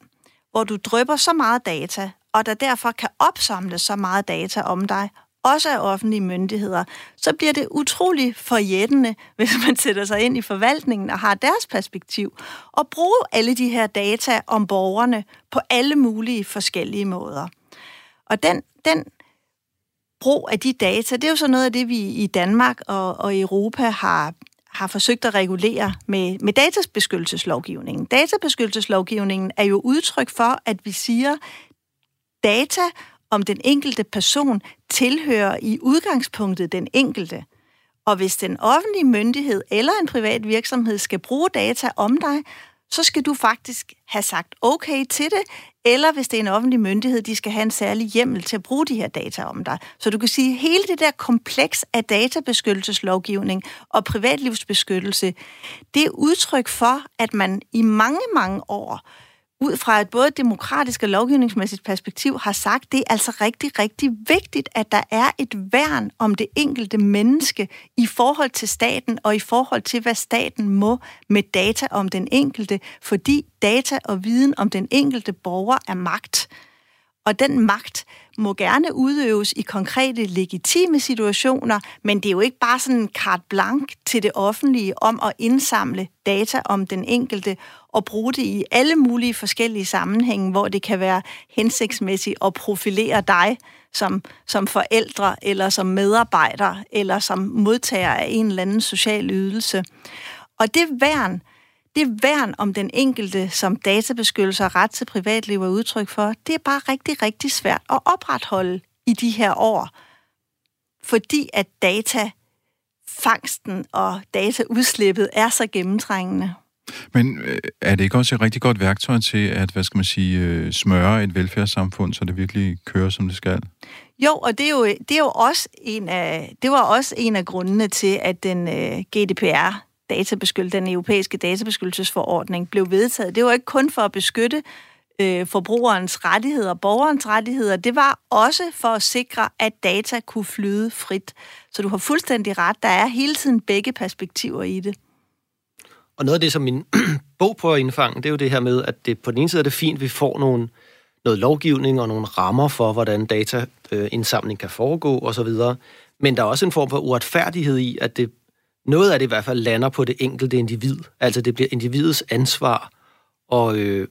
hvor du drøber så meget data, og der derfor kan opsamle så meget data om dig, også af offentlige myndigheder, så bliver det utrolig forjættende, hvis man sætter sig ind i forvaltningen og har deres perspektiv, og bruge alle de her data om borgerne på alle mulige forskellige måder. Og den, den brug af de data, det er jo så noget af det, vi i Danmark og, og Europa har, har forsøgt at regulere med, med databeskyttelseslovgivningen. Databeskyttelseslovgivningen er jo udtryk for, at vi siger, data om den enkelte person tilhører i udgangspunktet den enkelte. Og hvis den offentlige myndighed eller en privat virksomhed skal bruge data om dig, så skal du faktisk have sagt okay til det, eller hvis det er en offentlig myndighed, de skal have en særlig hjemmel til at bruge de her data om dig. Så du kan sige, at hele det der kompleks af databeskyttelseslovgivning og privatlivsbeskyttelse, det er udtryk for, at man i mange, mange år ud fra et både demokratisk og lovgivningsmæssigt perspektiv har sagt, det er altså rigtig, rigtig vigtigt, at der er et værn om det enkelte menneske i forhold til staten og i forhold til, hvad staten må med data om den enkelte, fordi data og viden om den enkelte borger er magt. Og den magt må gerne udøves i konkrete, legitime situationer, men det er jo ikke bare sådan en carte blanche til det offentlige om at indsamle data om den enkelte og bruge det i alle mulige forskellige sammenhænge, hvor det kan være hensigtsmæssigt at profilere dig som, som forældre, eller som medarbejder, eller som modtager af en eller anden social ydelse. Og det værn, det værn om den enkelte, som databeskyttelse og ret til privatliv er udtryk for, det er bare rigtig, rigtig svært at opretholde i de her år. Fordi at data fangsten og dataudslippet er så gennemtrængende. Men øh, er det ikke også et rigtig godt værktøj til at, hvad skal man sige, øh, smøre et velfærdssamfund, så det virkelig kører, som det skal? Jo, og det er jo, det er jo også en af, det var også en af grundene til, at den øh, uh, GDPR, databeskyttelse, den europæiske databeskyttelsesforordning, blev vedtaget. Det var ikke kun for at beskytte øh, forbrugerens rettigheder, borgerens rettigheder. Det var også for at sikre, at data kunne flyde frit. Så du har fuldstændig ret. Der er hele tiden begge perspektiver i det. Og noget af det, som min bog prøver at indfange, det er jo det her med, at det på den ene side er det fint, at vi får nogle, noget lovgivning og nogle rammer for, hvordan dataindsamling kan foregå osv., men der er også en form for uretfærdighed i, at det, noget af det i hvert fald lander på det enkelte individ. Altså det bliver individets ansvar at øh,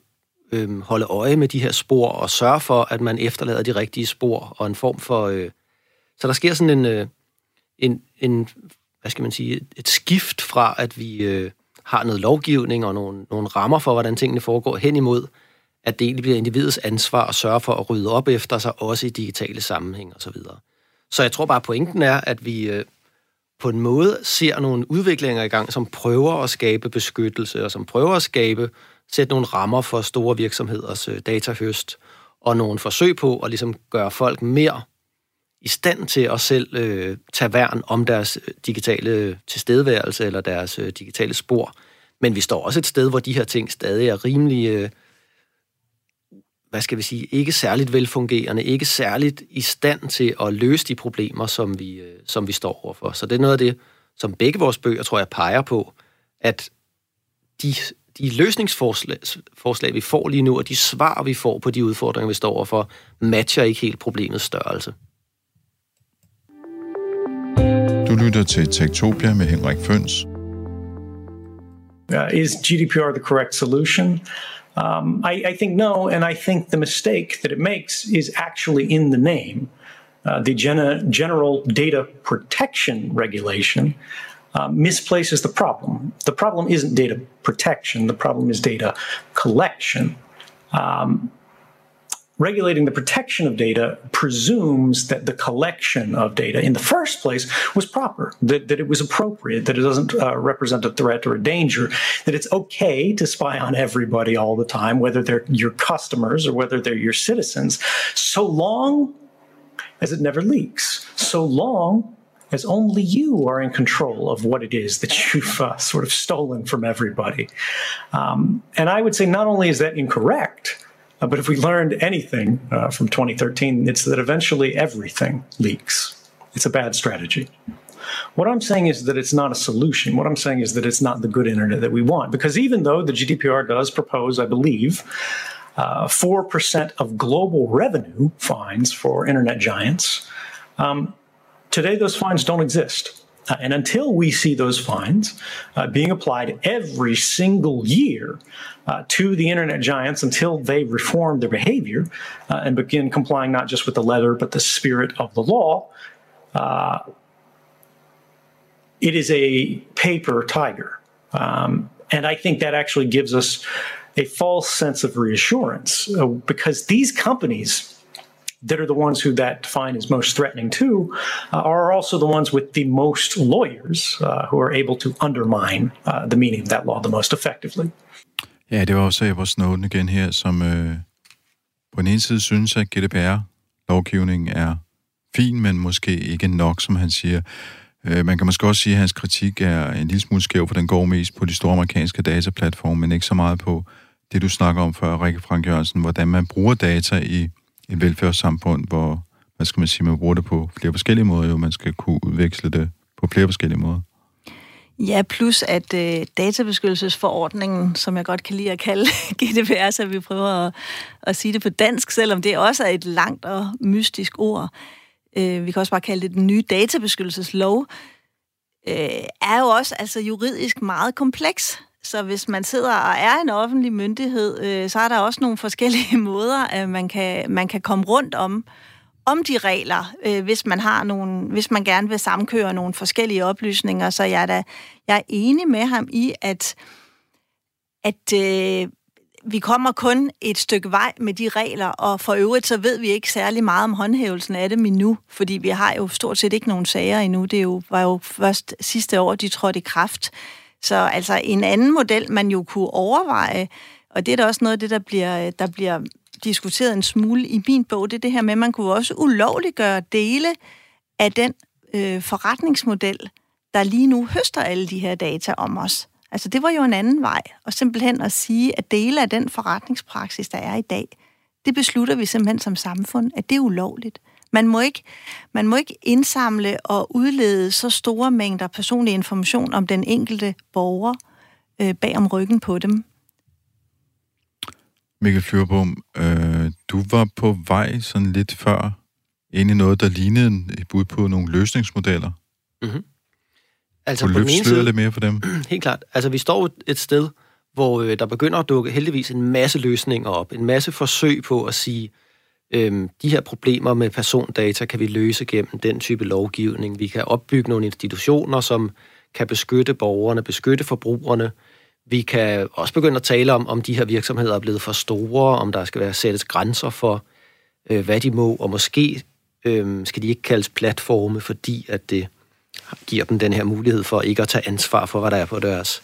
øh, holde øje med de her spor og sørge for, at man efterlader de rigtige spor og en form for... Øh, så der sker sådan en, øh, en, en hvad skal man sige, et skift fra, at vi... Øh, har noget lovgivning og nogle, nogle rammer for, hvordan tingene foregår hen imod, at det egentlig bliver individets ansvar at sørge for at rydde op efter sig, også i digitale sammenhæng osv. Så, så jeg tror bare, at pointen er, at vi øh, på en måde ser nogle udviklinger i gang, som prøver at skabe beskyttelse, og som prøver at skabe, sætte nogle rammer for store virksomheders øh, datahøst, og nogle forsøg på at ligesom gøre folk mere i stand til at selv øh, tage værn om deres øh, digitale tilstedeværelse eller deres øh, digitale spor. Men vi står også et sted, hvor de her ting stadig er rimelig, øh, hvad skal vi sige, ikke særligt velfungerende, ikke særligt i stand til at løse de problemer, som vi, øh, som vi står overfor. Så det er noget af det, som begge vores bøger, tror jeg, peger på, at de, de løsningsforslag, forslag, vi får lige nu, og de svar, vi får på de udfordringer, vi står overfor, matcher ikke helt problemets størrelse. Lytter til Tektopia med Henrik Føns. Uh, is GDPR the correct solution? Um, I, I, think no, and I think the mistake that it makes is actually in the name. Uh, the gen- General Data Protection Regulation uh, misplaces the problem. The problem isn't data protection, the problem is data collection. Um, regulating the protection of data presumes that the collection of data in the first place was proper, that, that it was appropriate, that it doesn't uh, represent a threat or a danger, that it's okay to spy on everybody all the time, whether they're your customers or whether they're your citizens, so long as it never leaks, so long as only you are in control of what it is that you've uh, sort of stolen from everybody. Um, and I would say not only is that incorrect, uh, but if we learned anything uh, from 2013, it's that eventually everything leaks. It's a bad strategy. What I'm saying is that it's not a solution. What I'm saying is that it's not the good internet that we want. Because even though the GDPR does propose, I believe, uh, 4% of global revenue fines for internet giants, um, today those fines don't exist. Uh, and until we see those fines uh, being applied every single year uh, to the internet giants, until they reform their behavior uh, and begin complying not just with the letter but the spirit of the law, uh, it is a paper tiger. Um, and I think that actually gives us a false sense of reassurance uh, because these companies that are the ones who that fine is most threatening to uh, are also the ones with the most lawyers uh, who are able to undermine uh, the meaning of that law the most effectively. Ja, det var også Edward Snowden igen her, som øh, på den ene side synes, at GDPR-lovgivningen er fin, men måske ikke nok, som han siger. Øh, man kan måske også sige, at hans kritik er en lille smule skæv, for den går mest på de store amerikanske dataplatforme, men ikke så meget på det, du snakker om før, Rikke Frank Jørgensen, hvordan man bruger data i et velfærdssamfund, hvor, hvad skal man sige, man bruger det på flere forskellige måder, jo man skal kunne udveksle det på flere forskellige måder. Ja, plus at øh, databeskyttelsesforordningen, som jeg godt kan lide at kalde GDPR, så vi prøver at, at sige det på dansk, selvom det også er et langt og mystisk ord. Øh, vi kan også bare kalde det den nye databeskyttelseslov, øh, er jo også altså juridisk meget kompleks. Så hvis man sidder og er en offentlig myndighed, øh, så er der også nogle forskellige måder, at man kan, man kan komme rundt om, om de regler, øh, hvis man har nogle, hvis man gerne vil samkøre nogle forskellige oplysninger. Så jeg er, da, jeg er enig med ham i, at, at øh, vi kommer kun et stykke vej med de regler, og for øvrigt så ved vi ikke særlig meget om håndhævelsen af dem endnu, fordi vi har jo stort set ikke nogen sager endnu. Det jo, var jo først sidste år, de trådte i kraft. Så altså en anden model, man jo kunne overveje, og det er da også noget af det, der bliver, der bliver diskuteret en smule i min bog, det er det her med, at man kunne også ulovligt gøre dele af den øh, forretningsmodel, der lige nu høster alle de her data om os. Altså det var jo en anden vej, og simpelthen at sige, at dele af den forretningspraksis, der er i dag, det beslutter vi simpelthen som samfund, at det er ulovligt. Man må ikke, man må ikke indsamle og udlede så store mængder personlig information om den enkelte borger øh, bag om ryggen på dem. Mikkel Flyverbom, øh, du var på vej sådan lidt før ind i noget, der lignede et bud på nogle løsningsmodeller. Mm-hmm. Altså Kunne på den ene side, lidt mere for dem? Helt klart. Altså vi står et sted, hvor øh, der begynder at dukke heldigvis en masse løsninger op. En masse forsøg på at sige, øhm, de her problemer med persondata kan vi løse gennem den type lovgivning. Vi kan opbygge nogle institutioner, som kan beskytte borgerne, beskytte forbrugerne. Vi kan også begynde at tale om, om de her virksomheder er blevet for store, om der skal være sættes grænser for, øh, hvad de må, og måske øh, skal de ikke kaldes platforme, fordi at det giver dem den her mulighed for ikke at tage ansvar for, hvad der er på deres,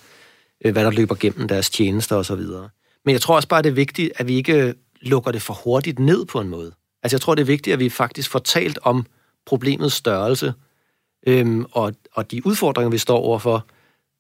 øh, hvad der løber gennem deres tjenester osv. Men jeg tror også bare, det er vigtigt, at vi ikke lukker det for hurtigt ned på en måde. Altså jeg tror, det er vigtigt, at vi faktisk får talt om problemets størrelse øhm, og, og de udfordringer, vi står overfor.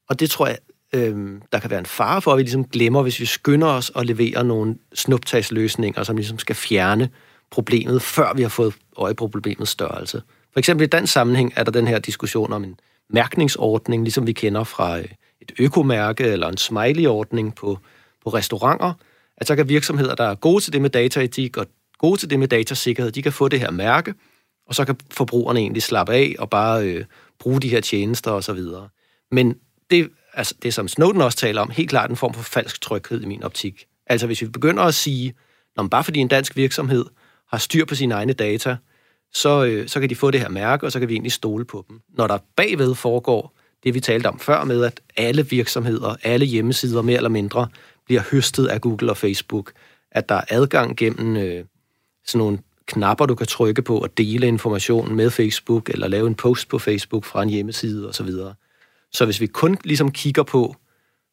Og det tror jeg, øhm, der kan være en fare for, at vi ligesom glemmer, hvis vi skynder os at levere nogle snuptagsløsninger, som ligesom skal fjerne problemet, før vi har fået øje på problemets størrelse. For eksempel i den sammenhæng er der den her diskussion om en mærkningsordning, ligesom vi kender fra øh, et økomærke eller en smiley-ordning på, på restauranter, at så kan virksomheder, der er gode til det med dataetik og gode til det med datasikkerhed, de kan få det her mærke, og så kan forbrugerne egentlig slappe af og bare øh, bruge de her tjenester osv. Men det, altså, det, som Snowden også taler om, helt klart en form for falsk tryghed i min optik. Altså hvis vi begynder at sige, når bare fordi en dansk virksomhed har styr på sine egne data, så, øh, så kan de få det her mærke, og så kan vi egentlig stole på dem. Når der bagved foregår det, vi talte om før med, at alle virksomheder, alle hjemmesider mere eller mindre, bliver høstet af Google og Facebook, at der er adgang gennem øh, sådan nogle knapper, du kan trykke på og dele information med Facebook, eller lave en post på Facebook fra en hjemmeside osv. Så, så hvis vi kun ligesom kigger på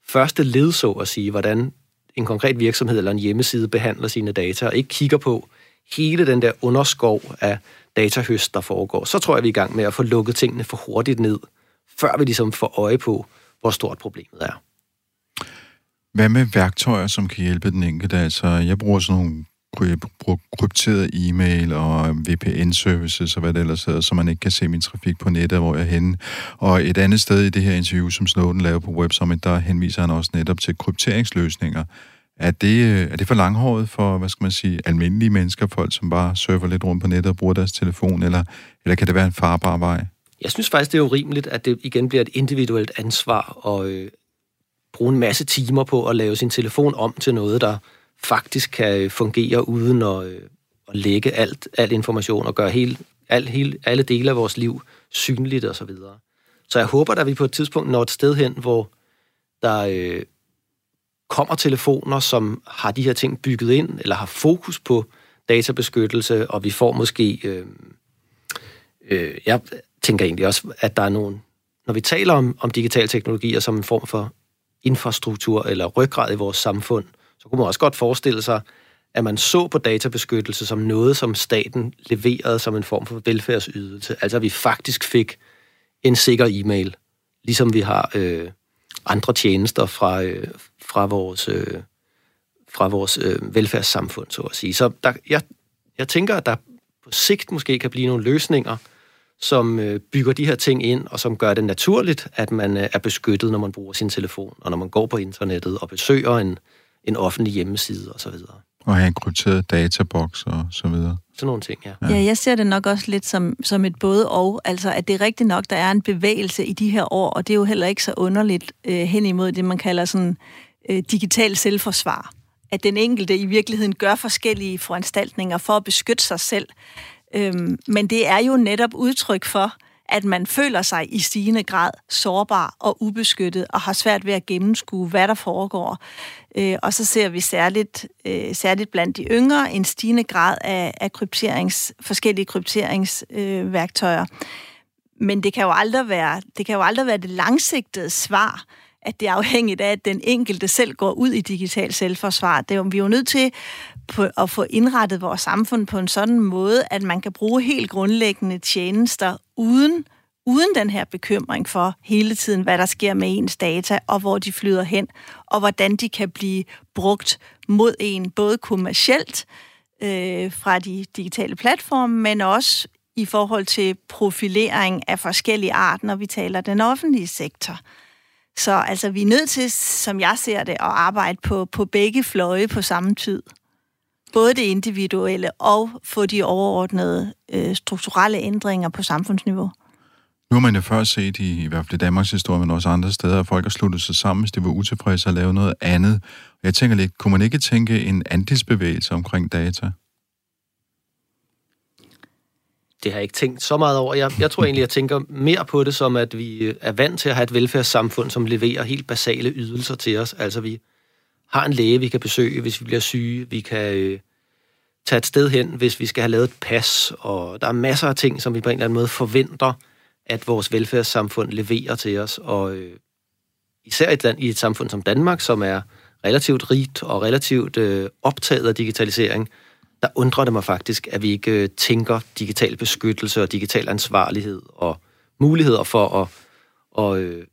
første led, så at sige, hvordan en konkret virksomhed eller en hjemmeside behandler sine data, og ikke kigger på hele den der underskov af datahøst, der foregår, så tror jeg, vi er i gang med at få lukket tingene for hurtigt ned, før vi ligesom får øje på, hvor stort problemet er. Hvad med værktøjer, som kan hjælpe den enkelte? Altså, jeg bruger sådan nogle krypteret e-mail og VPN-services og hvad det ellers hedder, så man ikke kan se min trafik på nettet, hvor jeg er henne. Og et andet sted i det her interview, som Snowden lavede på Web Summit, der henviser han også netop til krypteringsløsninger. Er det, øh, er det for langhåret for, hvad skal man sige, almindelige mennesker, folk, som bare surfer lidt rundt på nettet og bruger deres telefon, eller, eller kan det være en farbar vej? Jeg synes faktisk, det er urimeligt, at det igen bliver et individuelt ansvar at øh, bruge en masse timer på at lave sin telefon om til noget, der faktisk kan øh, fungere uden at, øh, at lægge alt, al information og gøre hele, al, hele, alle dele af vores liv synligt og så videre. Så jeg håber, at vi på et tidspunkt når et sted hen, hvor der øh, kommer telefoner, som har de her ting bygget ind, eller har fokus på databeskyttelse, og vi får måske... Øh, øh, jeg tænker egentlig også, at der er nogle... Når vi taler om, om digital teknologier som en form for infrastruktur eller ryggrad i vores samfund, så kunne man også godt forestille sig, at man så på databeskyttelse som noget, som staten leverede som en form for velfærdsydelse. Altså at vi faktisk fik en sikker e-mail, ligesom vi har øh, andre tjenester fra, øh, fra vores, øh, fra vores øh, velfærdssamfund, så at sige. Så der, jeg, jeg tænker, at der på sigt måske kan blive nogle løsninger, som øh, bygger de her ting ind, og som gør det naturligt, at man øh, er beskyttet, når man bruger sin telefon, og når man går på internettet og besøger en, en offentlig hjemmeside osv. Og have en krypteret databoks og så videre. Sådan nogle ting, ja. ja. Ja, jeg ser det nok også lidt som, som et både og. Altså, at det er rigtigt nok, der er en bevægelse i de her år, og det er jo heller ikke så underligt øh, hen imod det, man kalder sådan øh, digital selvforsvar. At den enkelte i virkeligheden gør forskellige foranstaltninger for at beskytte sig selv. Øhm, men det er jo netop udtryk for, at man føler sig i stigende grad sårbar og ubeskyttet og har svært ved at gennemskue, hvad der foregår. Øh, og så ser vi særligt, øh, særligt blandt de yngre en stigende grad af, af krypterings, forskellige krypteringsværktøjer. Øh, Men det kan jo aldrig være det, kan jo aldrig være det langsigtede svar, at det er afhængigt af, at den enkelte selv går ud i digital selvforsvar. Det er vi er jo nødt til på, at få indrettet vores samfund på en sådan måde, at man kan bruge helt grundlæggende tjenester uden uden den her bekymring for hele tiden, hvad der sker med ens data, og hvor de flyder hen, og hvordan de kan blive brugt mod en, både kommercielt øh, fra de digitale platforme, men også i forhold til profilering af forskellige arter, når vi taler den offentlige sektor. Så altså, vi er nødt til, som jeg ser det, at arbejde på, på begge fløje på samme tid. Både det individuelle og få de overordnede øh, strukturelle ændringer på samfundsniveau. Nu har man jo før set i, i hvert fald i Danmarks historie, men også andre steder, at folk har sluttet sig sammen, hvis de var utilfredse og lave noget andet. Jeg tænker lidt, kunne man ikke tænke en andelsbevægelse omkring data? Det har jeg ikke tænkt så meget over. Jeg, jeg tror egentlig, jeg tænker mere på det som, at vi øh, er vant til at have et velfærdssamfund, som leverer helt basale ydelser til os. Altså vi har en læge, vi kan besøge, hvis vi bliver syge. Vi kan øh, tage et sted hen, hvis vi skal have lavet et pas. Og der er masser af ting, som vi på en eller anden måde forventer, at vores velfærdssamfund leverer til os. Og øh, især i et, land, i et samfund som Danmark, som er relativt rigt og relativt øh, optaget af digitalisering, der undrer det mig faktisk, at vi ikke øh, tænker digital beskyttelse og digital ansvarlighed og muligheder for at, at øh,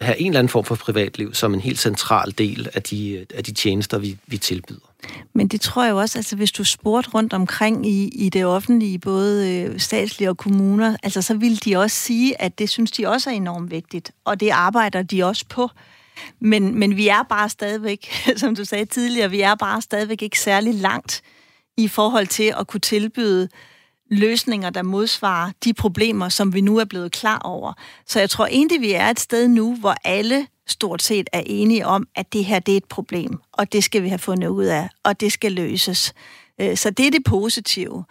have en eller anden form for privatliv som en helt central del af de, øh, af de tjenester, vi, vi tilbyder. Men det tror jeg også, altså hvis du spurgte rundt omkring i, i det offentlige, både øh, statslige og kommuner, altså så vil de også sige, at det synes de også er enormt vigtigt, og det arbejder de også på. Men, men vi er bare stadigvæk, som du sagde tidligere, vi er bare stadigvæk ikke særlig langt i forhold til at kunne tilbyde løsninger, der modsvarer de problemer, som vi nu er blevet klar over. Så jeg tror egentlig, vi er et sted nu, hvor alle stort set er enige om, at det her det er et problem, og det skal vi have fundet ud af, og det skal løses. Øh, så det er det positive.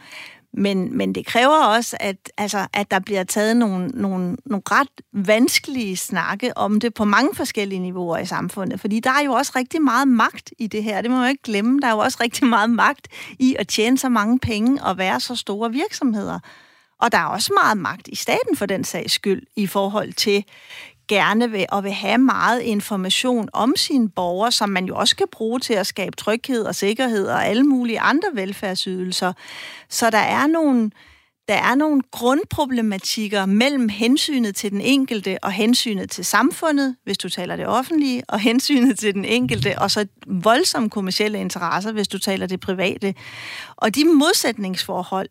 Men, men det kræver også, at, altså, at der bliver taget nogle, nogle, nogle ret vanskelige snakke om det på mange forskellige niveauer i samfundet. Fordi der er jo også rigtig meget magt i det her. Det må man jo ikke glemme. Der er jo også rigtig meget magt i at tjene så mange penge og være så store virksomheder. Og der er også meget magt i staten for den sags skyld i forhold til gerne vil og vil have meget information om sine borgere, som man jo også kan bruge til at skabe tryghed og sikkerhed og alle mulige andre velfærdsydelser. Så der er nogle, der er nogle grundproblematikker mellem hensynet til den enkelte og hensynet til samfundet, hvis du taler det offentlige, og hensynet til den enkelte, og så voldsomme kommersielle interesser, hvis du taler det private. Og de modsætningsforhold,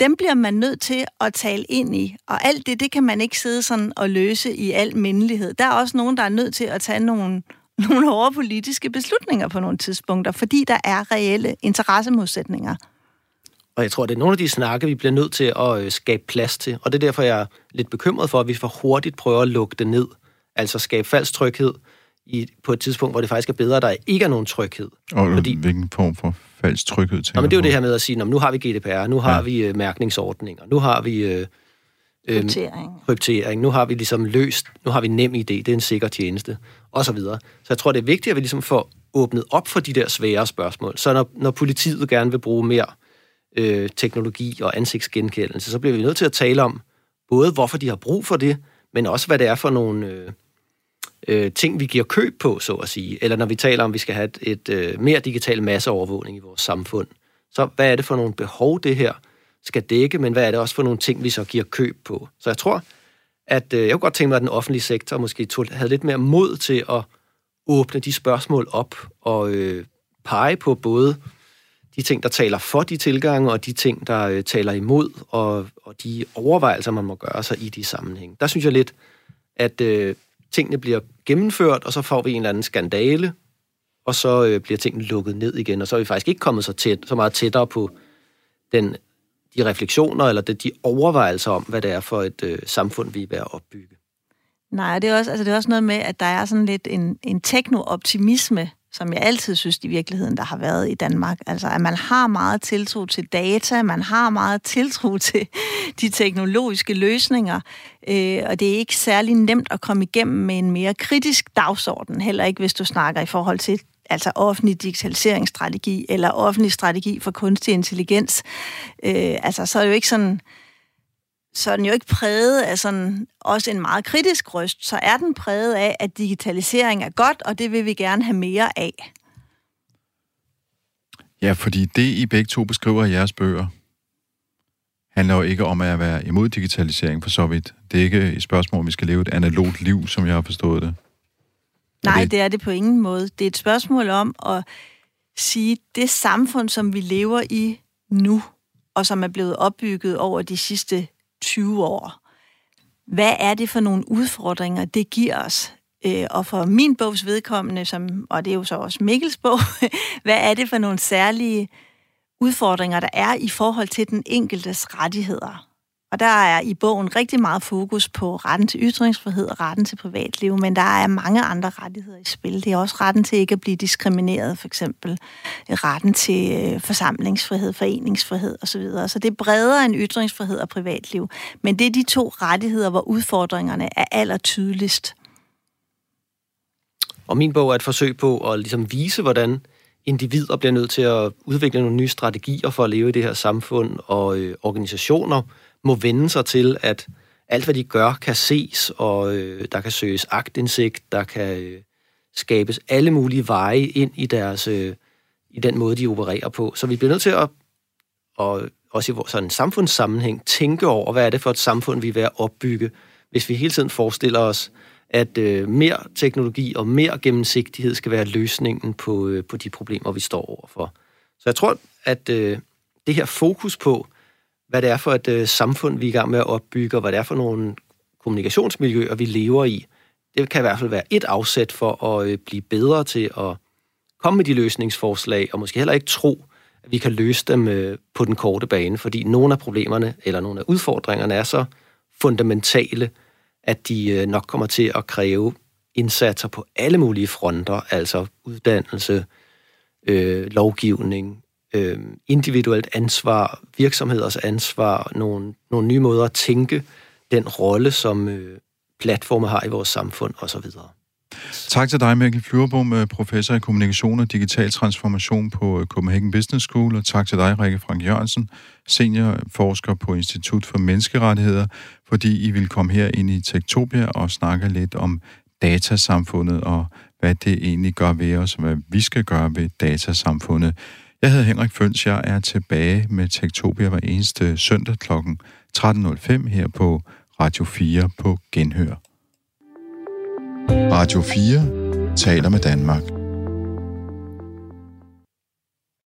dem bliver man nødt til at tale ind i. Og alt det, det kan man ikke sidde sådan og løse i al mindelighed. Der er også nogen, der er nødt til at tage nogle, nogle hårde politiske beslutninger på nogle tidspunkter, fordi der er reelle interessemodsætninger. Og jeg tror, det er nogle af de snakke, vi bliver nødt til at øh, skabe plads til. Og det er derfor, jeg er lidt bekymret for, at vi for hurtigt prøver at lukke det ned. Altså skabe falsk tryghed i, på et tidspunkt, hvor det faktisk er bedre, at der ikke er nogen tryghed. Og Fordi, hvilken form for falsk tryghed til? men det er jo det her med at sige, nu har vi GDPR, nu har ja. vi øh, mærkningsordninger, nu har vi øh, øh, kryptering. kryptering, nu har vi ligesom løst, nu har vi nem idé, det er en sikker tjeneste, og så videre. Så jeg tror, det er vigtigt, at vi ligesom får åbnet op for de der svære spørgsmål. Så når, når politiet gerne vil bruge mere øh, teknologi og ansigtsgenkendelse, så bliver vi nødt til at tale om både, hvorfor de har brug for det, men også, hvad det er for nogle øh, øh, ting, vi giver køb på, så at sige. Eller når vi taler om, at vi skal have et, et øh, mere digital masseovervågning i vores samfund. Så hvad er det for nogle behov, det her skal dække, men hvad er det også for nogle ting, vi så giver køb på? Så jeg tror, at øh, jeg kunne godt tænke mig, at den offentlige sektor måske tog, havde lidt mere mod til at åbne de spørgsmål op og øh, pege på både de ting, der taler for de tilgange, og de ting, der øh, taler imod, og, og de overvejelser, man må gøre sig i de sammenhæng. Der synes jeg lidt, at øh, tingene bliver gennemført, og så får vi en eller anden skandale, og så øh, bliver tingene lukket ned igen, og så er vi faktisk ikke kommet så, tæt, så meget tættere på den, de refleksioner, eller det, de overvejelser om, hvad det er for et øh, samfund, vi er ved at opbygge. Nej, det er, også, altså det er også noget med, at der er sådan lidt en, en tekno-optimisme som jeg altid synes i virkeligheden, der har været i Danmark. Altså, at man har meget tiltro til data, man har meget tiltro til de teknologiske løsninger, øh, og det er ikke særlig nemt at komme igennem med en mere kritisk dagsorden, heller ikke hvis du snakker i forhold til altså offentlig digitaliseringsstrategi eller offentlig strategi for kunstig intelligens. Øh, altså, så er det jo ikke sådan så er den jo ikke præget af sådan også en meget kritisk røst, så er den præget af, at digitalisering er godt, og det vil vi gerne have mere af. Ja, fordi det, I begge to beskriver i jeres bøger, handler jo ikke om at være imod digitalisering for så vidt. Det er ikke et spørgsmål, om vi skal leve et analogt liv, som jeg har forstået det. Nej, det... det er det på ingen måde. Det er et spørgsmål om at sige, det samfund, som vi lever i nu, og som er blevet opbygget over de sidste 20 år. Hvad er det for nogle udfordringer, det giver os? Øh, og for min bogs vedkommende, som, og det er jo så også Mikkels bog, hvad er det for nogle særlige udfordringer, der er i forhold til den enkeltes rettigheder? Og der er i bogen rigtig meget fokus på retten til ytringsfrihed og retten til privatliv, men der er mange andre rettigheder i spil. Det er også retten til ikke at blive diskrimineret, for eksempel øh, retten til øh, forsamlingsfrihed, foreningsfrihed osv. Så det er bredere end ytringsfrihed og privatliv. Men det er de to rettigheder, hvor udfordringerne er allertydeligst. Og min bog er et forsøg på at ligesom vise, hvordan individer bliver nødt til at udvikle nogle nye strategier for at leve i det her samfund, og øh, organisationer må vende sig til, at alt, hvad de gør, kan ses, og øh, der kan søges agtindsigt, der kan øh, skabes alle mulige veje ind i deres øh, i den måde, de opererer på. Så vi bliver nødt til at, og også i vores sådan samfundssammenhæng, tænke over, hvad er det for et samfund, vi er ved at opbygge, hvis vi hele tiden forestiller os, at øh, mere teknologi og mere gennemsigtighed skal være løsningen på, øh, på de problemer, vi står overfor. Så jeg tror, at øh, det her fokus på, hvad det er for et øh, samfund, vi er i gang med at opbygge, og hvad det er for nogle kommunikationsmiljøer, vi lever i. Det kan i hvert fald være et afsæt for at øh, blive bedre til at komme med de løsningsforslag, og måske heller ikke tro, at vi kan løse dem øh, på den korte bane, fordi nogle af problemerne, eller nogle af udfordringerne er så fundamentale, at de øh, nok kommer til at kræve indsatser på alle mulige fronter, altså uddannelse, øh, lovgivning, øh, individuelt ansvar, virksomheders ansvar, nogle, nogle nye måder at tænke den rolle, som øh, platforme har i vores samfund osv. Tak til dig, Mikkel Flyverbom, øh, professor i kommunikation og digital transformation på øh, Copenhagen Business School, og tak til dig, Rikke Frank Jørgensen, seniorforsker på Institut for Menneskerettigheder, fordi I vil komme her ind i Tektopia og snakke lidt om datasamfundet og hvad det egentlig gør ved os, og hvad vi skal gøre ved datasamfundet. Jeg hedder Henrik Føns, jeg er tilbage med Tektopia hver eneste søndag kl. 13.05 her på Radio 4 på Genhør. Radio 4 taler med Danmark.